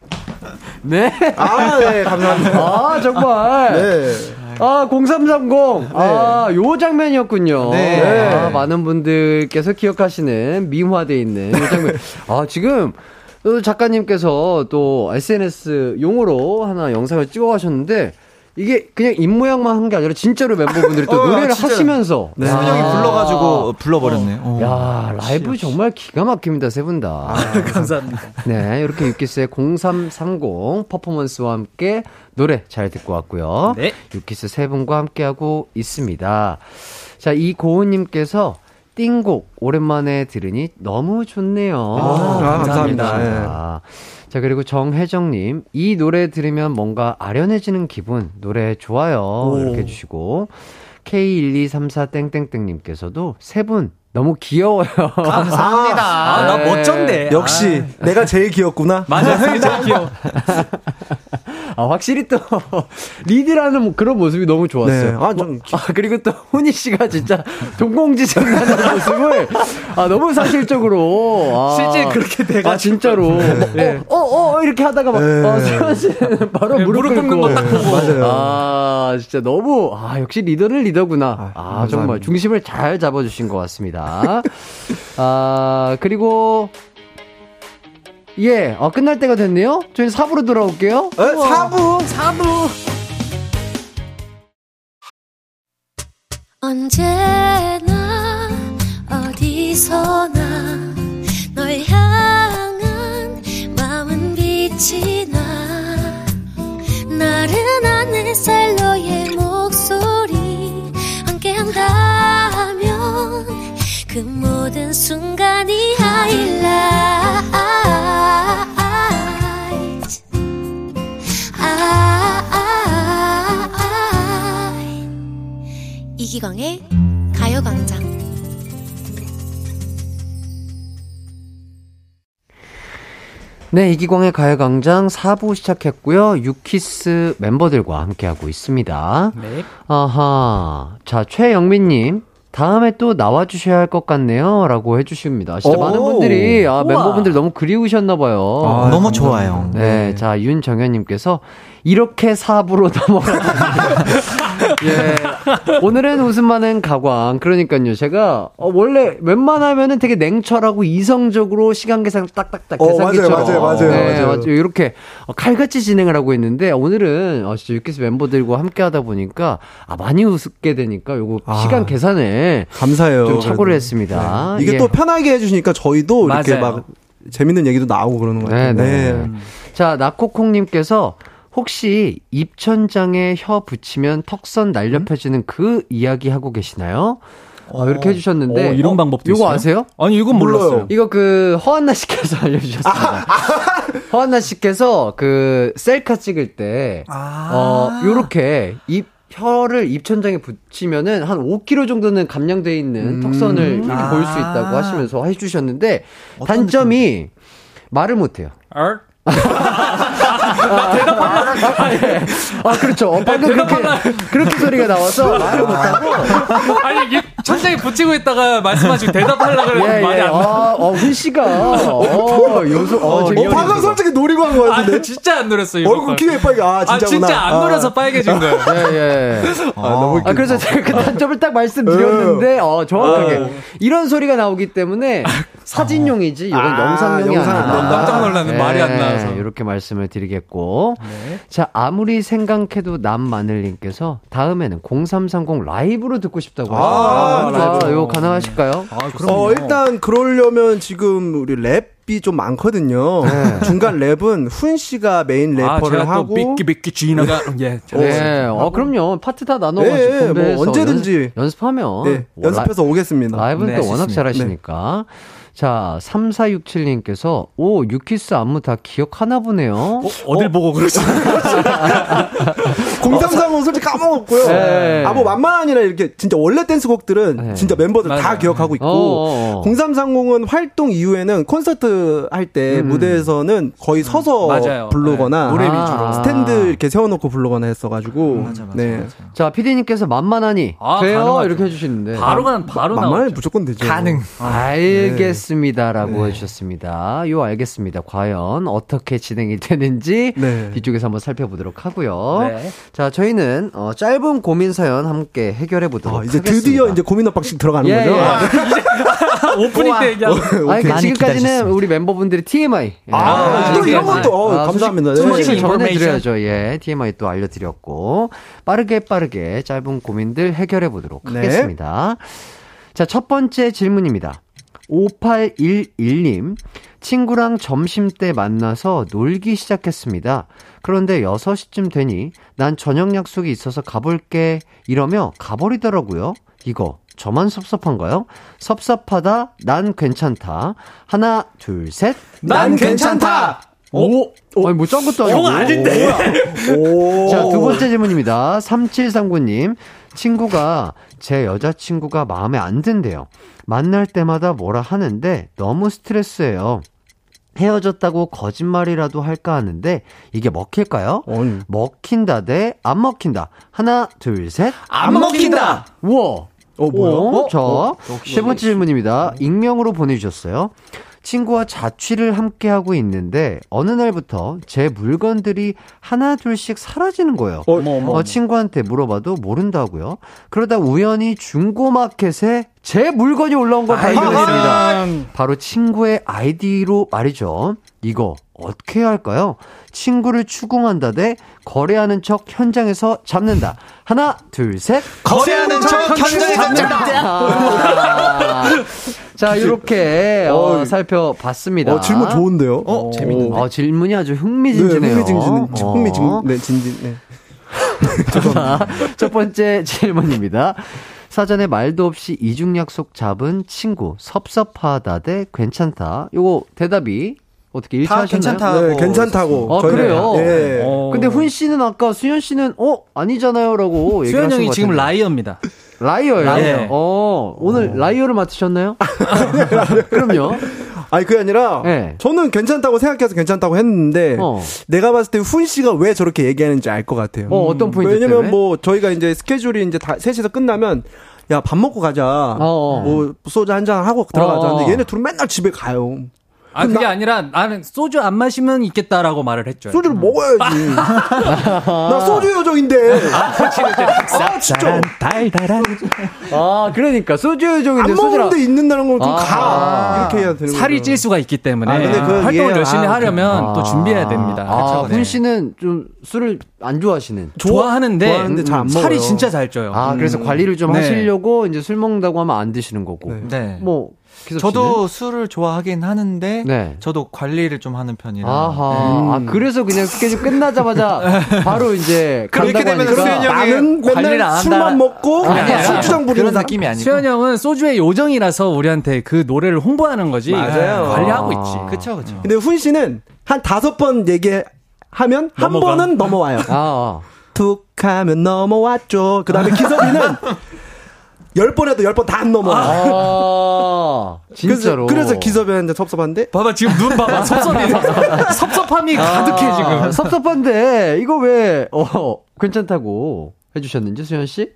네. 아, 네, 감사합니다. 아, 정말. 네. 아, 0330. 아, 요 장면이었군요. 네. 아, 많은 분들께서 기억하시는 미화되어 있는 요 장면. 아, 지금 또 작가님께서 또 SNS 용어로 하나 영상을 찍어 가셨는데 이게 그냥 입모양만 한 게 아니라 진짜로 멤버분들이 또 어, 노래를 진짜. 하시면서 네. 형이 불러가지고 불러버렸네. 어. 야, 라이브 정말 기가 막힙니다, 세 분 다. 감사합니다. 네, 이렇게 유키스의 0330 퍼포먼스와 함께 노래 잘 듣고 왔고요. 네. 유키스 세 분과 함께 하고 있습니다. 자, 이고은님께서 띵곡 오랜만에 들으니 너무 좋네요. 아, 감사합니다. 아, 자, 그리고 정혜정님, 이 노래 들으면 뭔가 아련해지는 기분, 노래 좋아요. 이렇게 해주시고, K1234땡땡땡님께서도 세 분 너무 귀여워요. 감사합니다. 아, 나 네. 멋졌네. 역시 내가 제일 귀엽구나. 맞아, 형이 제일 귀여워. 아, 확실히 또, 리드라는 그런 모습이 너무 좋았어요. 네. 아, 좀 아, 그리고 또, 훈이 씨가 진짜 동공지진 하는 모습을, 아, 너무 사실적으로. 아, 실제 그렇게 돼가지고. 아, 진짜로. 네. 어, 어, 어, 이렇게 하다가 막, 네. 어, 세환 씨는 바로 네, 무릎 꿇는. 거딱 보고. 맞아요. 아, 진짜 너무, 아, 역시 리더는 리더구나. 아, 감사합니다. 정말 중심을 잘 잡아 주신 것 같습니다. 아, 그리고, 예, 어, 끝날 때가 됐네요? 저희 4부로 돌아올게요. 에, 사부. 언제나 어디서나 널 향한 마음은 빛이 나 나른한 햇살 너의 목소리 함께한다면 그 모든 순간이 하이라 이기광의 가요광장 네, 이기광의 가요광장 4부 시작했고요. 유키스 멤버들과 함께하고 있습니다. 네. 아하. 자, 최영민님. 다음에 또 나와주셔야 할 것 같네요. 라고 해주십니다. 진짜 오. 많은 분들이, 아, 우와. 멤버분들 너무 그리우셨나봐요. 아, 너무 감사합니다. 좋아요. 네, 자, 윤정현님께서 이렇게 4부로 넘어가. 예. 오늘은 웃음 많은 가광. 그러니까요. 제가 어, 원래 웬만하면은 되게 냉철하고 이성적으로 시간 계산 딱딱딱 어, 계산기처럼. 맞아요, 맞아요, 맞아요, 맞아요. 이렇게 어, 칼같이 진행을 하고 있는데 오늘은 어, 진짜 유키스 멤버들과 함께 하다 보니까 아, 많이 웃게 되니까 요거 아. 시간 계산에 감사해요. 좀 착오를 그래도. 했습니다. 네. 이게 예. 또 편하게 해주시니까 저희도 이렇게 맞아요. 막 재밌는 얘기도 나오고 그러는 것 같아요. 네, 네. 자, 나코콩님께서 혹시 입천장에 혀 붙이면 턱선 날렵해지는 그 이야기 하고 계시나요? 어, 이렇게 해주셨는데. 어, 이런 방법도 이거 있어요? 아세요? 아니, 이건 몰랐어요. 이거 그 허한나 씨께서 알려주셨습니다. 허한나 씨께서 그 셀카 찍을 때, 어, 요렇게 입, 혀를 입천장에 붙이면은 한 5kg 정도는 감량돼 있는 턱선을 이렇게 보일 수 있다고 하시면서 해주셨는데, 단점이 말을 못해요. 알? 아, 그렇죠. 어, 방금 그렇게, 그렇게 소리가 나와서 말을 못하고. 아니, 이게 천장에 붙이고 있다가 말씀하시고 대답하려고 그랬는데 예, 말이 예. 안 나. 아, 어, 훈 씨가. 어, 요소, 어, 어, 재밌네. 방금 솔직히 노리고 한 거였는데. 아, 진짜 안 노렸어요. 얼굴 걸. 키가 빨개. 아, 진짜구나. 아, 진짜 안 노려서 빨개진 거예요. 예, 예. 아, 너무. 아, 그래서 제가 그 단점을 딱 말씀드렸는데, 어, 정확하게. 어. 이런 소리가 나오기 때문에 사진용이지, 이건 아, 영상용이. 안 깜짝 놀랐네. 말이 안 나와서. 이렇게 말씀을 드리겠 고. 자, 아무리 생각해도 남 마늘님께서 다음에는 0330 라이브로 듣고 싶다고 아, 하시죠. 라이브로. 이거 가능하실까요? 어, 일단 그러려면 지금 우리 랩이 좀 많거든요. 네. 중간 랩은 훈 씨가 메인 아, 래퍼를 제가 하고 또 삐끼 삐끼 쥐나가 예. 네, 어, 그럼요. 파트 다 나눠 가지고. 네, 뭐 분배해서 언제든지. 연, 습 하면 네, 연습해서 오겠습니다. 라이브는 네, 또 워낙. 잘하시니까. 자, 3467님께서, 오, 유키스 안무 다 기억하나 보네요. 어딜 보고 그러시나요? 0335 솔직히 까먹었고요. 네. 아, 뭐 만만하니라 이렇게 진짜 원래 댄스곡들은 네. 진짜 멤버들 다 맞아요. 기억하고 있고, 어어어. 0330은 활동 이후에는 콘서트 할때 음. 무대에서는 거의 서서 맞아요. 부르거나 네, 노래 아. 위주로. 스탠드 이렇게 세워놓고 부르거나 했어가지고. 맞아, 맞아, 네. 맞아. 자, 피디님께서 만만하니. 아, 돼요? 가능하죠. 이렇게 해주시는데. 바로 가는 바로 나오죠. 무조건 되죠. 가능. 알겠습니다 라고 해주셨습니다. 요 알겠습니다. 과연 어떻게 진행이 되는지 네. 뒤쪽에서 한번 살펴보도록 하고요. 네. 자, 저희는 어, 짧은 고민 사연 함께 해결해 보도록 아, 이제 하겠습니다. 드디어 이제 고민 오빡씩 들어가는 예, 거죠. 예. 오프닝 때 얘기하고. 아니, 그 많이 지금까지는 기다리셨습니다. 우리 멤버분들이 TMI. 아, 또 이런 것도, 어, 아, 감사합니다. 소식, 네. 소식을. 전해드려야죠. 예, TMI 또 알려드렸고 빠르게 빠르게 짧은 고민들 해결해 보도록 네. 하겠습니다. 자, 첫 번째 질문입니다. 5811님, 친구랑 점심 때 만나서 놀기 시작했습니다. 그런데 6시쯤 되니 난 저녁 약속이 있어서 가볼게 이러며 가버리더라고요. 이거 저만 섭섭한가요? 섭섭하다, 난 괜찮다. 하나, 둘, 셋. 난 괜찮다! 오! 아니, 뭐, 짠 것도 아니고. 형 아닌데. 오. 자, 두 번째 질문입니다. 3739님. 친구가 제 여자친구가 마음에 안 든대요. 만날 때마다 뭐라 하는데 너무 스트레스예요. 헤어졌다고 거짓말이라도 할까 하는데 이게 먹힐까요? 어이. 먹힌다 대 안 먹힌다. 하나, 둘, 셋. 안 먹힌다. 우와. 어, 뭐야? 어, 자, 세 번째 질문입니다. 익명으로 보내주셨어요. 친구와 자취를 함께 하고 있는데 어느 날부터 제 물건들이 하나 둘씩 사라지는 거예요. 어, 친구한테 물어봐도 모른다고요. 그러다 우연히 중고마켓에 제 물건이 올라온 걸 발견했습니다. 바로 친구의 아이디로 말이죠. 이거 어떻게 해야 할까요? 친구를 추궁한다 대 거래하는 척 현장에서 잡는다. 하나, 둘, 셋. 거래하는 척 현장에서 잡는다. 자, 이렇게 어. 살펴봤습니다. 어, 질문 좋은데요? 어, 재밌는데. 어, 질문이 아주 흥미진진해요. 네, 흥미진진, 어. 흥미진, 네, 진진, 네. 자, 첫 번째 질문입니다. 사전에 말도 없이 이중 약속 잡은 친구 섭섭하다 대 괜찮다. 요거 대답이 어떻게 일치하셨나요? 네, 괜찮다고. 아, 그래요? 예. 어. 근데 훈 씨는 아까 수현 씨는 어 아니잖아요라고 수현 형이 것 지금. liar입니다. liar요. liar. 어 오늘 liar를 맡으셨나요? 그럼요. 아니, 그게 아니라, 네. 저는 괜찮다고 생각해서 괜찮다고 했는데, 어. 내가 봤을 때 훈 씨가 왜 저렇게 얘기하는지 알 것 같아요. 어, 어떤 포인트 왜냐면 때문에? 뭐, 저희가 이제 스케줄이 이제 다, 셋이서 끝나면, 야, 밥 먹고 가자. 어. 뭐, 소주 한 잔 하고 들어가자. 어. 근데 얘네 둘은 맨날 집에 가요. 아 그게 아니라 나는 소주 안 마시면 있겠다라고 말을 했죠. 소주를 먹어야지. 나 소주 요정인데. 아, 진짜. 달달한 아 그러니까 소주 요정인데 안 소주랑 먹는데 있는다는 건좀 아. 가. 이렇게 해야 되는 살이 거죠. 찔 수가 있기 때문에 아, 근데 그건 활동을 이해해요. 열심히 아, 하려면 또 아. 준비해야 됩니다. 아, 그렇죠? 네. 훈 씨는 좀 술을 안 좋아하시는. 좋아하는데, 좋아하는데 잘안 살이 먹어요. 진짜 잘 쪄요. 아, 그래서 관리를 좀 네. 하시려고 이제 술 먹는다고 하면 안 드시는 거고. 네. 네. 뭐, 저도 술을 좋아하긴 하는데 네. 저도 관리를 좀 하는 편이라. 아하. 네. 아, 그래서 그냥 스케줄 끝나자마자 바로 이제 그렇게 되면 하니까. 수현이 형이 나는 관리를 맨날 안 술만. 먹고 술주정 부리는. 느낌이 아니고. 수현 형은 소주의 요정이라서 우리한테 그 노래를 홍보하는 거지. 맞아요. 관리하고 아. 있지. 그쵸 그쵸. 근데 훈 씨는 한 다섯 번 얘기하면 한 넘어가. 번은 넘어와요. 아, 아. 툭 하면 넘어왔죠. 그 다음에 기섭이는 열번 해도 열번다 안 넘어. 아, 진짜로. 그래서, 그래서 기섭이한테 섭섭한데. 봐봐 지금 눈 봐봐 섭섭이 섭섭함이 가득해 지금. 아, 섭섭한데 이거 왜 어, 괜찮다고 해주셨는지 수현 씨?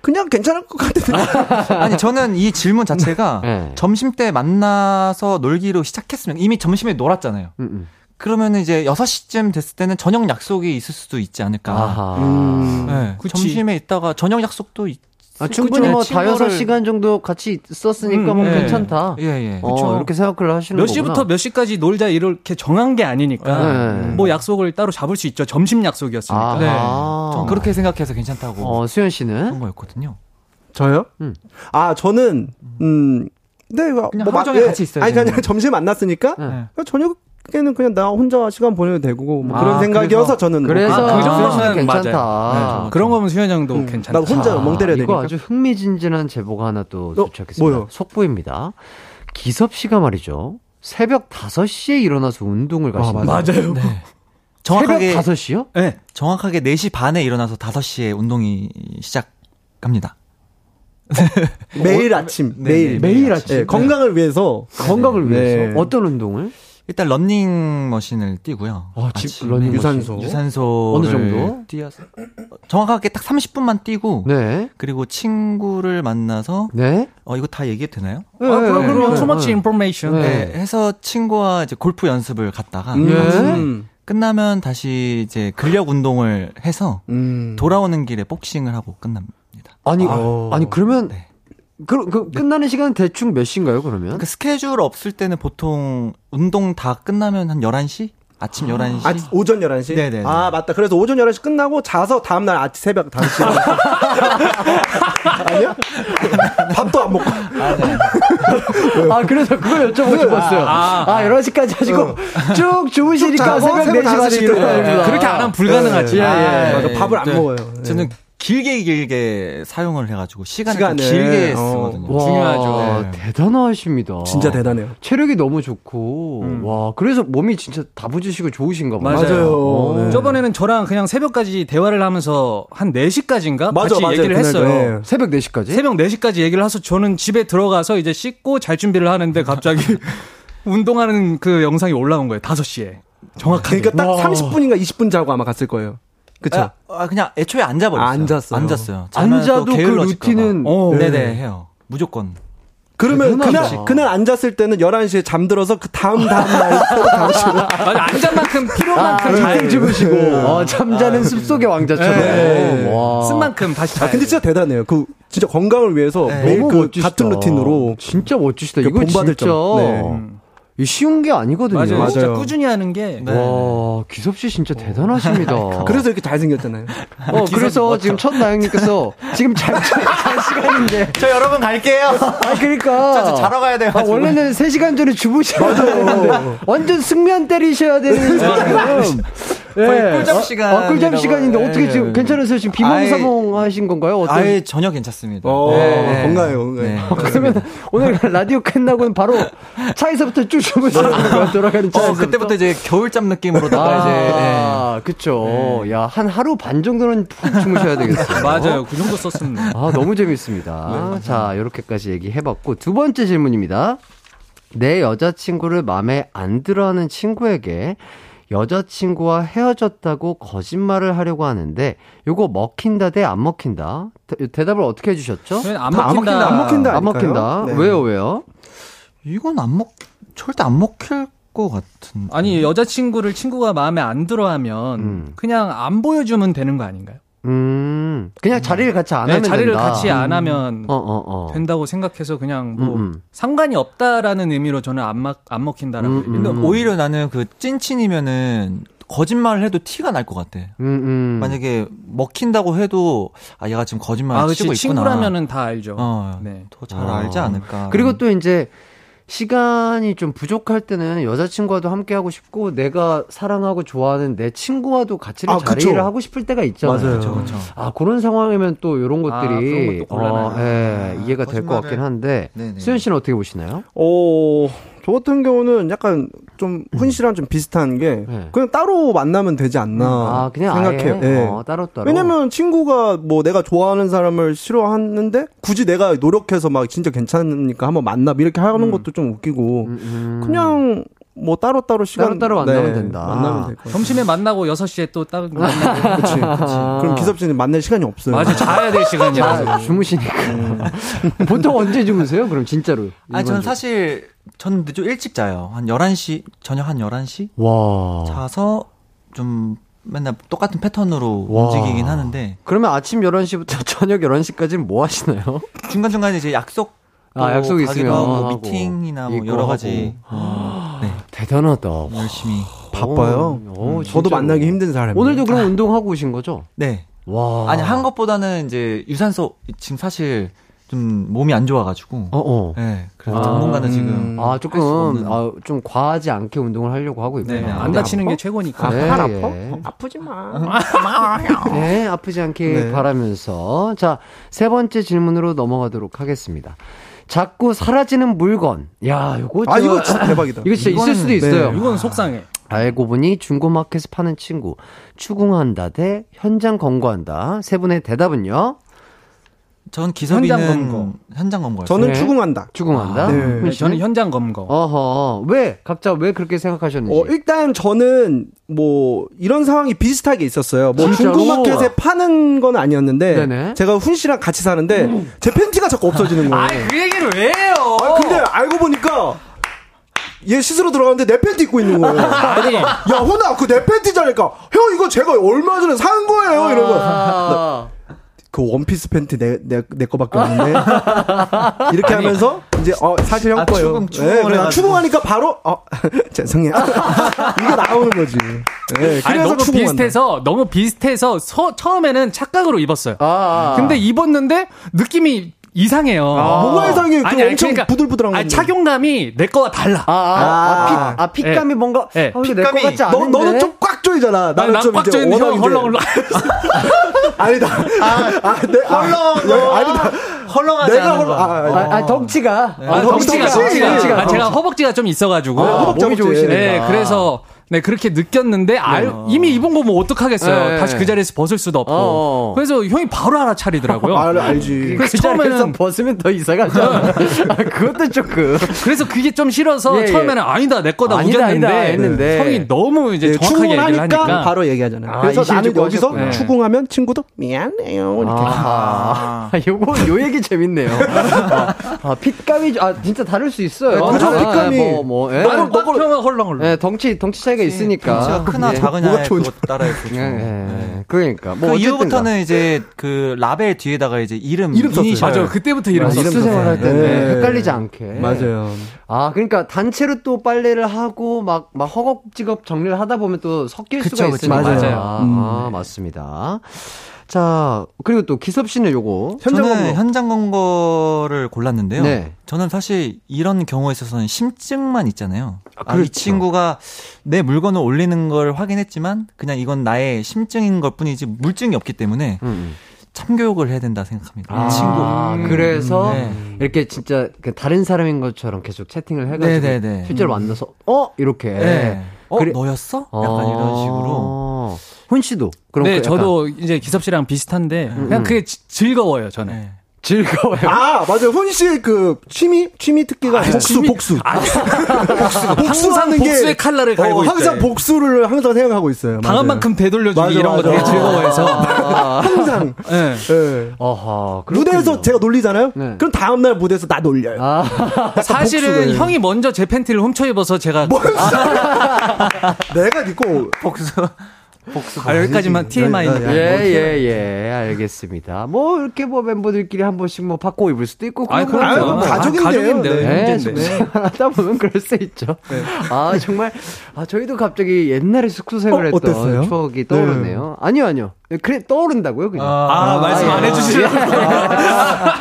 그냥 괜찮을 것 같은데. 아니 저는 이 질문 자체가 네. 점심 때 만나서 놀기로 시작했으면 이미 점심에 놀았잖아요. 음, 음. 그러면 이제 6시쯤 됐을 때는 저녁 약속이 있을 수도 있지 않을까. 아하. 음. 네, 그치. 점심에 있다가 저녁 약속도 있, 아, 충분히 뭐 다여섯 시간 정도 같이 있었으니까 음, 뭐 예. 괜찮다. 예, 예. 어, 그쵸. 이렇게 생각을 하시는 몇 거구나. 시부터 몇 시까지 놀자 이렇게 정한 게 아니니까 네. 뭐 약속을 따로 잡을 수 있죠. 점심 약속이었으니까. 아, 네. 아. 전 그렇게 생각해서 괜찮다고 어, 수현 그런 씨는? 거였거든요. 저요? 음. 아 저는 음. 네, 이거 그냥 뭐 하루 종일 마- 같이 있어요, 아니 그냥. 점심 만났으니까 네. 저녁 에는 그냥 나 혼자 시간 보내도 되고 뭐 아, 그런 생각이어서 그래서- 저는 그래서 뭐 아, 그 정도면 씨는 맞아요. 괜찮다. 네, 그런 거면 수현 형도 음, 괜찮다. 나도 혼자 멍 때려야 이거 되니까. 아주 흥미진진한 제보가 하나 또 어, 도착했습니다. 뭐요? 속보입니다. 기섭 씨가 말이죠. 새벽 5시에 일어나서 운동을 가신다. 맞아요. 네. 정확하게 새벽 5시요? 네. 정확하게 4시 반에 일어나서 5시에 운동이 시작합니다. 매일 아침 네, 매일 네, 매일 아침. 네, 건강을 위해서 건강을 네. 위해서 어떤 운동을? 일단 런닝 머신을 뛰고요. 아, 집 러닝머신. 유산소. 유산소를 어느 정도? 뛰어서 정확하게 딱 30분만 뛰고 네. 그리고 친구를 만나서 네. 어 이거 다 얘기해도 되나요? 네, 아, 그럼 네, 그럼 네, too much 네. information. 네. 네. 해서 친구와 이제 골프 연습을 갔다가 음. 예. 끝나면 다시 이제 근력 운동을 해서 음. 돌아오는 길에 복싱을 하고 끝납니다. 아니, 아. 아니, 그러면, 네. 그, 그 끝나는 시간은 대충 몇 시인가요, 그러면? 그 스케줄 없을 때는 보통 운동 다 끝나면 한 11시? 아침 11시? 아, 오전 11시? 네네. 아, 맞다. 그래서 오전 11시 끝나고 자서 다음날 아침 새벽 5시. 아니야? 밥도 안 먹고. 아, 그래서 그걸 여쭤보고 싶었어요. 아, 아, 11시까지 하시고 쭉 주무시니까 쭉 자고 새벽 새벽 4시 반에 5시 일어나야 네. 됩니다. 그렇게 안 하면 불가능하지. 예, 예. 아, 맞아, 밥을 안 네. 먹어요. 네. 저는 길게 길게 사용을 해가지고 시간을 좀 시간을. 길게 어. 쓰거든요. 와, 중요하죠. 네. 대단하십니다. 진짜 대단해요. 체력이 너무 좋고, 와, 그래서 몸이 진짜 다부지시고 좋으신가 봐요. 맞아요. 어. 네. 저번에는 저랑 그냥 새벽까지 대화를 하면서 한 4시까지인가 맞아, 같이 맞아요. 얘기를 그날도, 했어요. 네. 새벽 4시까지? 새벽 4시까지 얘기를 해서 저는 집에 들어가서 이제 씻고 잘 준비를 하는데 갑자기 운동하는 그 영상이 올라온 거예요. 5시에. 정확하게. 그러니까 딱 30분인가 20분 자고 아마 갔을 거예요. 그쵸? 아, 아, 그냥 애초에 안 자버렸어요. 아, 안 잤어요. 안 잤어요. 안 자면 자도 또그 루틴은 봐. 어, 네네 해요. 무조건. 그러면. 그날, 그날 안 잤을 때는 11시에 잠들어서 그 다음 다음날 다시 맞아, 안잔 만큼 필요만큼 아, 잘잘 주무시고, 어, 잠자는 습속의 왕자처럼. 네. 와. 쓴 만큼 다시 잘. 아, 근데 진짜 대단해요. 그, 진짜 건강을 위해서 네. 매일 그 멋지시다. 같은 루틴으로. 진짜 멋지시다. 그 이거 본받을 진짜 점. 네. 음. 이 쉬운 게 아니거든요. 맞아요. 맞아요. 진짜 꾸준히 하는 게 네. 와, 기섭 씨 진짜 대단하십니다. 그래서 이렇게 잘생겼잖아요. 어, 그래서 지금 첫 나영님께서 지금 잘, 잘 시간인데. 저 여러분 갈게요. 아, 그러니까. 저 자러 가야 돼요. 아, 원래는 3시간 전에 주무셔야 되는데. 완전 숙면 때리셔야 되는 지금. 거의 꿀잠 시간. 아, 꿀잠 시간인데 어떻게 지금 괜찮으세요? 지금 비몽사몽 하신 건가요? 어떤 아예 전혀 괜찮습니다. 어, 네. 건강해요, 건강해요. 네. 그러면 오늘 라디오 끝나고는 바로 차에서부터 쭉 주무시는 거예요? 돌아가는 차에서. 어, 그때부터 이제 겨울잠 느낌으로다가 이제 네. 아, 그쵸. 야, 한 하루 반 정도는 푹 주무셔야 되겠어요. 맞아요. 그 정도 썼습니다. 아, 너무 재밌습니다. 자, 이렇게까지 얘기해봤고, 두 번째 질문입니다. 내 여자친구를 마음에 안 들어 하는 친구에게 여자친구와 헤어졌다고 거짓말을 하려고 하는데, 요거 먹힌다 대 안 먹힌다? 대, 답을 어떻게 해주셨죠? 안 먹힌다. 먹힌다, 안 먹힌다. 안 먹힌다. 네. 왜요, 왜요? 이건 안 먹, 절대 안 먹힐 것 같은. 아니 여자친구를 친구가 마음에 안 들어하면 음. 그냥 안 보여주면 되는 거 아닌가요? 음, 그냥 자리를 같이 안 네, 하면 자리를 된다. 같이 안 하면 어, 어, 어. 된다고 생각해서 그냥 뭐 음, 음. 상관이 없다라는 의미로 저는 안, 먹, 안 먹힌다라고 음, 얘기해요. 근데 오히려 나는 그 찐친이면은 거짓말을 해도 티가 날 것 같아. 음, 음. 만약에 먹힌다고 해도 아 얘가 지금 거짓말 아, 을 그치. 치고 있구나. 친구라면은 다 알죠. 어, 네. 더잘 아. 알지 않을까. 그리고 또 이제 시간이 좀 부족할 때는 여자친구와도 함께 하고 싶고 내가 사랑하고 좋아하는 내 친구와도 같이 아, 자리를 그쵸. 하고 싶을 때가 있잖아요. 맞아요. 그렇죠, 그렇죠. 아 그런 상황이면 또 이런 아, 것들이 그런 것도 곤란하네. 어, 예, 이해가 될 것 같긴 한데 네네. 수현 씨는 어떻게 보시나요? 오, 저 같은 경우는 약간 좀 훈씨랑 좀 비슷한 게 그냥 따로 만나면 되지 않나 아, 그냥 생각해요. 아예? 예. 어, 따로 따로? 왜냐면 친구가 뭐 내가 좋아하는 사람을 싫어하는데 굳이 내가 노력해서 막 진짜 괜찮으니까 한번 만나 이렇게 하는 음. 것도 좀 웃기고 그냥 뭐 따로 따로 시간 따로 따로 만나면 된다. 만나면 될것 같아요. 점심에 만나고 6 시에 또 따로 만나고. 그치, 그치. 그럼 기섭 씨는 만날 시간이 없어요. 맞아, 자야 될 시간이야. 자, 주무시니까. 보통 언제 주무세요? 그럼 진짜로. 아니, 저는 일반적으로. 사실, 저는 좀 일찍 자요. 한 11시, 저녁 한 11시? 와. 자서 좀 맨날 똑같은 패턴으로 와. 움직이긴 하는데. 그러면 아침 11시부터 저녁 11시까지는 뭐 하시나요? 중간중간에 이제 약속. 아, 약속 있으면 하고, 하고, 미팅이나 뭐 여러. 가지. 네. 대단하다. 열심히. 바빠요. 오, 음, 저도 진짜로. 만나기 힘든 사람이에요. 오늘도 그럼 운동하고 오신 거죠? 네. 와. 아니, 한 것보다는 이제 유산소, 지금 사실 좀 몸이 안 좋아가지고. 어, 어. 네. 그래서 당분간은 지금. 아, 할수 조금. 아, 좀 과하지 않게 운동을 하려고 하고 있구나. 네, 안 다치는 게 최고니까. 네, 팔 아파? 예. 아프지 마. 네, 아프지 않게 네. 바라면서. 자, 세 번째 질문으로 넘어가도록 하겠습니다. 자꾸 사라지는 물건. 야, 요거 아, 저- 이거 진짜 대박이다. 이거 진짜 있을 이거는- 수도 있어요. 네, 이건 속상해. 알고 보니 중고마켓에 파는 친구. 추궁한다 대 현장 검거한다. 세 분의 대답은요? 전 기섭이는 현장 검거. 현장 검거. 저는 네. 추궁한다. 추궁한다? 네. 훈 네, 씨는? 저는 현장 검거. 어허. 왜? 각자 왜 그렇게 생각하셨는지. 어, 일단 저는 뭐 이런 상황이 비슷하게 있었어요. 뭐 진짜로? 중고마켓에 파는 건 아니었는데 네네. 제가 훈 씨랑 같이 사는데 제 팬티가 자꾸 없어지는 거예요. 아이, 그 얘기를 왜 해요? 아, 근데 알고 보니까 얘 씻으러 들어갔는데 내 팬티 입고 있는 거예요. 아니. 야, 호나, 그 내 팬티잖아니까. 형, 이거 제가 얼마 전에 산 거예요. 이러고. 아. 그 원피스 팬티 내, 내, 내 거밖에 없는데. 이렇게 하면서, 이제, 어, 사실 형 아, 거예요. 추궁, 네, 그래. 추궁하니까 바로, 어, 죄송해요. 이거 나오는 거지. 네, 아니, 그래서 너무 추궁한다. 비슷해서 너무 비슷해서 서- 처음에는 착각으로 입었어요. 아, 아. 근데 입었는데 느낌이 이상해요. 뭐가 이상해? 그 엄청 부들부들한 아니, 건데. 착용감이 내 거와 달라. 아, 아, 아, 아. 핏, 아, 핏감이 네. 뭔가, 네. 아, 내거 핏감이- 같지 너, 않은데? 너는 좀 꽉 조이잖아. 나는 난 좀꽉 워낙 형 헐렁헐렁. 아니다. 아, 아, 내, 아, 아니다. 헐렁하지 내가 헐렁, 거. 아, 아, 아, 아, 덩치가. 아, 덩치가, 덩치. 덩치가. 덩치. 아, 제가 허벅지가 좀 있어가지고. 아, 허벅지. 좋으시니까. 네, 그래서 네 그렇게 느꼈는데 알, 이미 입은 거 뭐 어떡하겠어요. 네. 다시 그 자리에서 벗을 수도 없고. 어. 그래서 형이 바로 알아차리더라고요. 알, 알지. 그래서 그 처음에는 벗으면 더 이상하죠. 아, 그것도 조금. 그래서 그게 좀 싫어서 예, 예. 처음에는 아니다 내 거다 아니다, 우겼는데 아니다 했는데. 형이 너무 이제 네, 정확하게 얘기를 하니까 바로 얘기하잖아요. 아, 그래서 나는 여기서 하셨구나. 추궁하면 친구도 미안해요. 이렇게. 아, 요거, 요 얘기 재밌네요. 아, 아, 핏감이, 좀- 아, 진짜 다를 수 있어요. 네, 아, 핏감이. 뭐, 뭐, 예. 나는 꽉 펴면 헐렁헐렁. 예, 덩치, 덩치 차이가 있으니까. 덩치가 크나 예. 작으냐에 그것 따라야 그렇죠. 예, 예. 네. 그러니까. 뭐, 그 이후부터는 이제 그 라벨 뒤에다가 이제 이름, 이름 썼어요. 이니셜. 맞아 그때부터 이름 아, 썼어. 입수 생활할 때는 네. 헷갈리지 않게. 맞아요. 아, 그러니까 단체로 또 빨래를 하고 막, 막 허겁지겁 정리를 하다 보면 또 섞일 그쵸, 수가. 있으니까. 맞아요. 아, 음. 아, 맞습니다. 자, 그리고 또 기섭 씨는 요거. 현장 저는 검거. 현장 검거를 골랐는데요. 네. 저는 사실 이런 경우에 있어서는 심증만 있잖아요. 아, 이 그렇죠. 친구가 내 물건을 올리는 걸 확인했지만 그냥 이건 나의 심증인 것 뿐이지 물증이 없기 때문에 음. 참교육을 해야 된다 생각합니다. 아, 친구. 그래서 네. 이렇게 진짜 그 다른 사람인 것처럼 계속 채팅을 해가지고 네네네. 실제로 만나서 어 이렇게. 네. 어, 그래- 너였어? 약간 이런 식으로. 훈 씨도 그럼 네, 그 약간 저도 이제 기섭 씨랑 비슷한데 음. 그냥 그게 지- 즐거워요 저는. 네. 즐거워요. 아, 맞아요. 훈 씨의 그 취미? 취미 특기가 복수, 취미- 복수. 항상 복수하는 게- 복수의 칼날을 갈고 어, 있대. 항상 복수를 항상 생각하고 있어요. 당한 맞아요. 만큼 되돌려주기 맞아, 이런 거 맞아. 되게 즐거워해서. 항상. 네. 예. 어허. 무대에서 제가 놀리잖아요? 네. 그럼 다음 날 무대에서 나 놀려요. 아, 사실은 복수를. 형이 먼저 제 팬티를 훔쳐 입어서 제가 내가 니고 복수. 복수. 아, 여기까지만 TMI입니다. 야, 야, 야. 예, 예, 예, 알겠습니다. 뭐, 이렇게 뭐 멤버들끼리 한 번씩 뭐 바꿔 입을 수도 있고. 그런. 거죠. 뭐, 가족인데요. 가족인데요. 네. 네, 하다 보면 그럴 수 있죠. 아, 정말, 아, 저희도 갑자기 옛날에 숙소 생활 어, 했던 어땠어요? 추억이 떠오르네요. 아니요, 아니요. 그래, 떠오른다고요, 그냥. 아, 말씀 안 예. 해주시려고.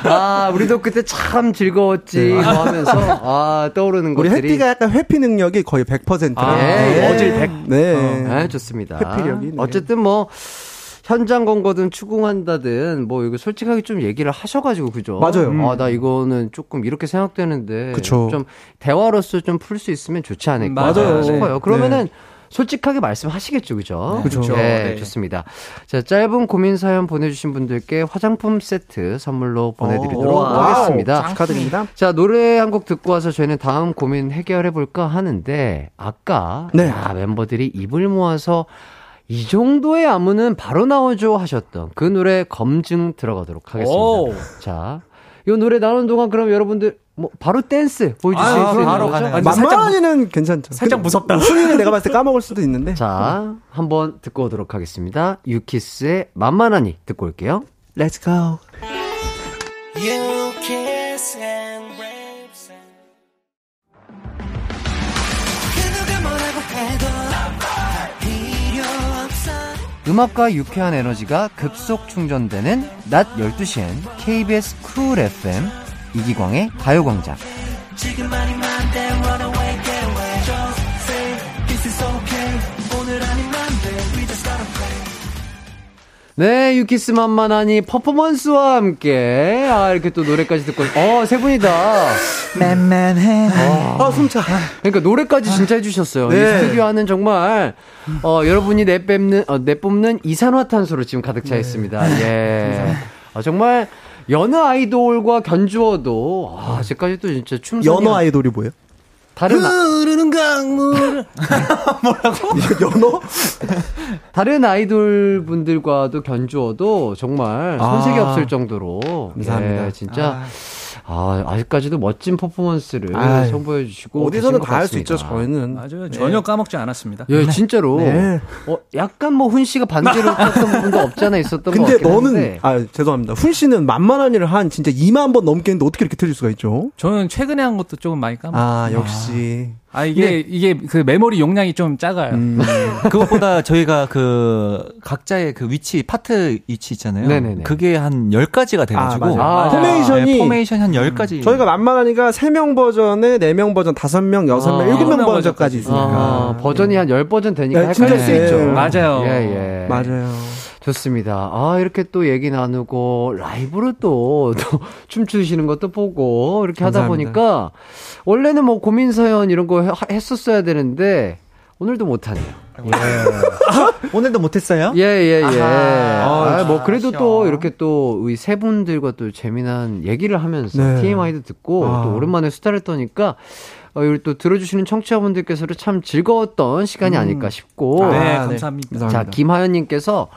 아, 우리도 그때 참 즐거웠지, 뭐 하면서, 아, 떠오르는 우리 것들이. 회피가 약간 회피 능력이 거의 100%라. 아, 예, 예. 어질 백. 네. 네, 좋습니다. 회피력이, 네. 어쨌든 뭐, 현장 검거든 추궁한다든 뭐 이거 솔직하게 좀 얘기를 하셔가지고 그죠? 맞아요. 음. 아나 이거는 조금 이렇게 생각되는데 그쵸. 좀 대화로서 좀 풀 수 있으면 좋지 않을까 맞아요. 싶어요. 그러면은 네. 솔직하게 말씀하시겠죠, 그죠? 그쵸. 네, 네. 좋습니다. 자, 짧은 고민 사연 보내주신 분들께 화장품 세트 선물로 보내드리도록 오, 하겠습니다. 와우, 축하드립니다. 자, 노래 한 곡 듣고 와서 저희는 다음 고민 해결해볼까 하는데, 아까, 네. 야, 멤버들이 입을 모아서 이 정도의 안무는 바로 나오죠 하셨던 그 노래 검증 들어가도록 하겠습니다. 오. 자, 이 노래 나오는 동안 그럼 여러분들 뭐 바로 댄스 보여주실 아, 수 있는 바로. 아니, 만만히는 괜찮죠. 살짝 무섭다. 순위는 내가 봤을 때 까먹을 수도 있는데. 자, 한번 듣고 오도록 하겠습니다. 유키스의 만만하니 듣고 올게요. Let's go. 그 음악과 유쾌한 에너지가 급속 충전되는 낮 12시엔 KBS 쿨 FM 이기광의 가요광장. 네, 유키스 만만하니 퍼포먼스와 함께 아 이렇게 또 노래까지 듣고 어, 세 분이다. 만만해. 아, 숨차. 그러니까 노래까지 진짜 해주셨어요. 이 네. 스튜디오 하는 정말 어, 여러분이 내뿜는 어, 내뿜는 이산화탄소로 지금 가득 차 있습니다. 예. 아, 정말 여느 아이돌과 견주어도 아, 아직까지 또 진짜 춤선이 연어 아이돌이 뭐예요? 다른 아, 흐르는 강물 연어? 다른 아이돌 분들과도 견주어도 정말 손색이 아. 없을 정도로 감사합니다. 예, 진짜 아, 아직까지도 멋진 퍼포먼스를 아이, 선보여 주시고 어디서는 다 할 수 있죠, 저희는. 맞아요. 전혀 까먹지 않았습니다. 예, 진짜로. 네. 어, 약간 뭐 훈 씨가 반대로 쳤던 부분도 없지 않아 있었던 것 근데 같긴 너는, 한데. 아, 죄송합니다. 훈 씨는 만만한 일을 한 진짜 2만 번 넘게 했는데 어떻게 이렇게 틀릴 수가 있죠? 저는 최근에 한 것도 조금 많이 까먹. 아, 역시. 아 이게 이게 그 메모리 용량이 좀 작아요. 음. 그것보다 저희가 그 각자의 그 위치 파트 위치 있잖아요. 네네네. 그게 한 10가지가 돼 가지고 아, 맞아요. 아, 포메이션이 네, 포메이션이 한 10가지. 저희가 만만하니까 3명 버전에 4명 버전, 5명, 6명, 아, 7명 명 버전까지 있으니까. 아, 버전이 한 10버전 되니까 네, 헷갈릴 진짜 수 네. 있죠. 맞아요. 예, 예. 맞아요. 좋습니다. 아, 이렇게 또 얘기 나누고, 라이브로 또, 또 춤추시는 것도 보고, 이렇게 하다 감사합니다. 보니까, 원래는 뭐 고민사연 이런 거 해- 했었어야 되는데, 오늘도 못하네요. 오늘도 못했어요? 예, 예, 예. 아하. 아, 뭐, 그래도 아쉬워. 또, 이렇게 또, 우리 세 분들과 또 재미난 얘기를 하면서, 네. TMI도 듣고, 아. 또 오랜만에 수다를 떠니까, 어, 이걸 또 들어주시는 청취자분들께서도 참 즐거웠던 시간이 아닐까 싶고, 네, 아, 네. 감사합니다. 자. 김하연님께서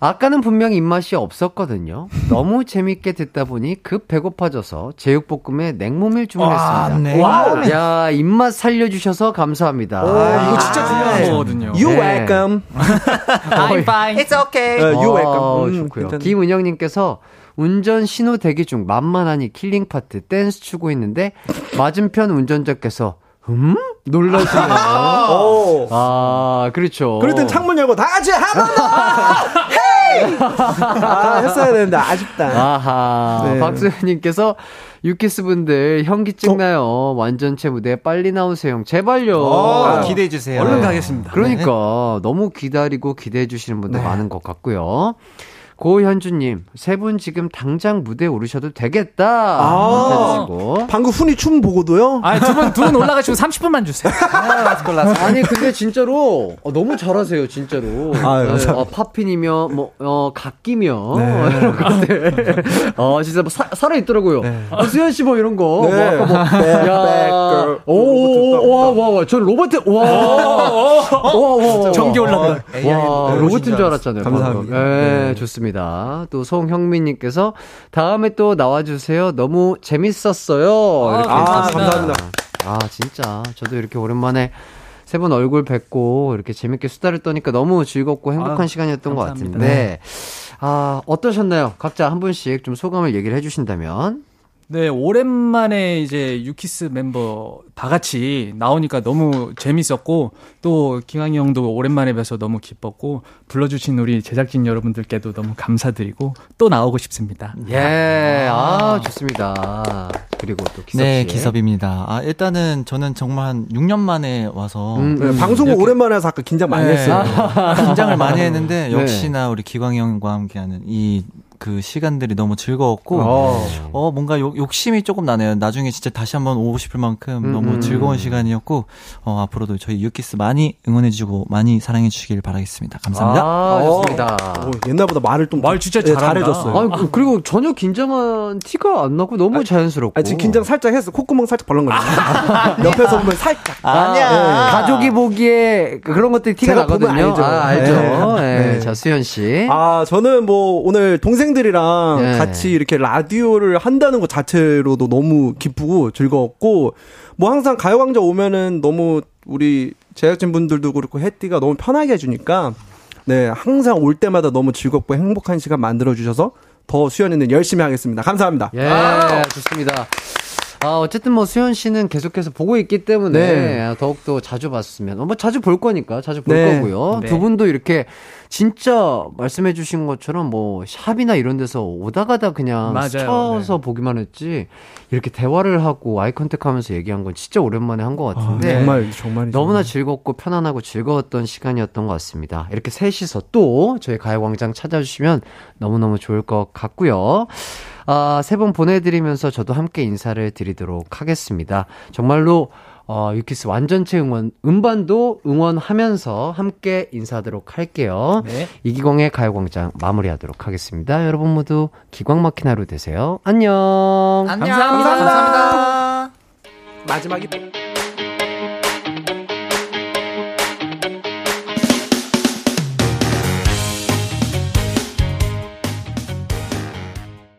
아까는 분명 입맛이 없었거든요. 너무 재밌게 듣다 보니 급 배고파져서 제육볶음에 냉모밀 주문했습니다. 냉모밀. 야, 입맛 살려주셔서 감사합니다. 아, 이거 진짜 아, 중요한 네. 거거든요. You 네. welcome. I'm fine. It's okay. 어, you welcome. 어, 음, 좋고요. 괜찮네. 김은영님께서 운전 신호 대기 중 만만하니 killing part 댄스 추고 있는데 맞은편 운전자께서 음? 놀라시네요. 오. 아, 그렇죠. 그럴 땐 창문 열고 다 같이! 헤이! 아, 했어야 되는데 아쉽다. 아하. 네. 박수현님께서 유키스 분들 현기증 나요. 완전체 무대 빨리 나오세요. 제발요. 어, 기대해 주세요. 얼른 가겠습니다. 그러니까 너무 기다리고 기대해 주시는 분들 많은 것 같고요. 고현주님, 세 분 지금 당장 무대 에 오르셔도 되겠다. 아. 해주시고. 방금 훈이 춤 보고도요? 아, 두 분, 두 분 올라가시고 30분만 주세요. 아 니 근데 진짜로 어, 너무 잘하세요 진짜로. 아유, 감사합니다. 어, 팝핀이며 뭐 어, 각기며 네. 이런 것들. 어 진짜 뭐 사, 살아 있더라고요. 어, 수현 씨 뭐 이런 거. 네. 뭐 아까 뭐, 백, 야, 백, 오와 와 와 저 로버트 와와 와 전기 올라가. 와 로봇인 줄 알았잖아요. 감사합니다. 네, 네. 좋습니다. 또 송형민님께서 다음에 또 나와주세요. 너무 재밌었어요. 이렇게 아. 감사합니다. 아 진짜 저도 이렇게 오랜만에 세분 얼굴 뵙고 이렇게 재밌게 수다를 떠니까 너무 즐겁고 행복한 아, 시간이었던 것 감사합니다. 같은데 아 어떠셨나요? 각자 한 분씩 좀 소감을 얘기를 해주신다면 네, 오랜만에 이제 유키스 멤버 다 같이 나오니까 너무 재밌었고 또 기광이 형도 오랜만에 뵈서 너무 기뻤고 불러주신 우리 제작진 여러분들께도 너무 감사드리고 또 나오고 싶습니다. 예, 아, 좋습니다. 그리고 또 기섭 네, 씨. 기섭입니다. 아, 일단은 저는 정말 한 6년 만에 와서 음, 네, 방송국 오랜만에 해서 아까 긴장 많이 네, 했어요. 긴장을 많이 했는데 네. 역시나 우리 기광이 형과 함께하는 이 그 시간들이 너무 즐거웠고 어. 어 뭔가 욕, 욕심이 조금 나네요. 나중에 진짜 다시 한번 오고 싶을 만큼 음, 너무 음. 즐거운 시간이었고 어 앞으로도 저희 유키스 많이 응원해 주고 많이 사랑해 주시길 바라겠습니다. 감사합니다. 아, 좋습니다. 오, 옛날보다 말을 좀 말 진짜 예, 잘한다. 잘해줬어요. 아, 그- 그리고 전혀 긴장한 티가 안 나고 너무 자연스럽고. 아, 지금 긴장 살짝 했어. 콧구멍 살짝 벌렁거리네. 옆에서 보면 살짝. 아 니야. 네. 가족이 보기에 그런 것들이 티가 나거든요. 알죠. 아, 알죠. 네. 예. 네. 자, 수현 씨. 아, 저는 뭐 오늘 동생 들이랑 네. 같이 이렇게 라디오를 한다는 것 자체로도 너무 기쁘고 즐거웠고 뭐 항상 가요광장 오면은 너무 우리 제작진 분들도 그렇고 해띠가 너무 편하게 해주니까 네 항상 올 때마다 너무 즐겁고 행복한 시간 만들어 주셔서 더 수연이는 열심히 하겠습니다. 감사합니다. 예, 좋습니다. 아, 어쨌든 뭐 수현 씨는 계속해서 보고 있기 때문에 네. 더욱더 자주 봤으면, 뭐 자주 볼 거니까 자주 볼 네. 거고요. 네. 두 분도 이렇게 진짜 말씀해 주신 것처럼 뭐 샵이나 이런 데서 오다 가다 그냥 맞아요. 스쳐서 네. 보기만 했지 이렇게 대화를 하고 아이 컨택 하면서 얘기한 건 진짜 오랜만에 한 것 같은데. 정말 정말 너무나 즐겁고 편안하고 즐거웠던 시간이었던 것 같습니다. 이렇게 셋이서 또 저희 가요광장 찾아주시면 너무너무 좋을 것 같고요. 아, 세 분 보내드리면서 저도 함께 인사를 드리도록 하겠습니다. 정말로 어, 유키스 완전체 응원, 음반도 응원하면서 함께 인사하도록 할게요. 네. 이기광의 가요광장 마무리하도록 하겠습니다. 여러분 모두 기광 막힌 하루 되세요. 안녕. 안녕. 감사합니다. 감사합니다. 마지막이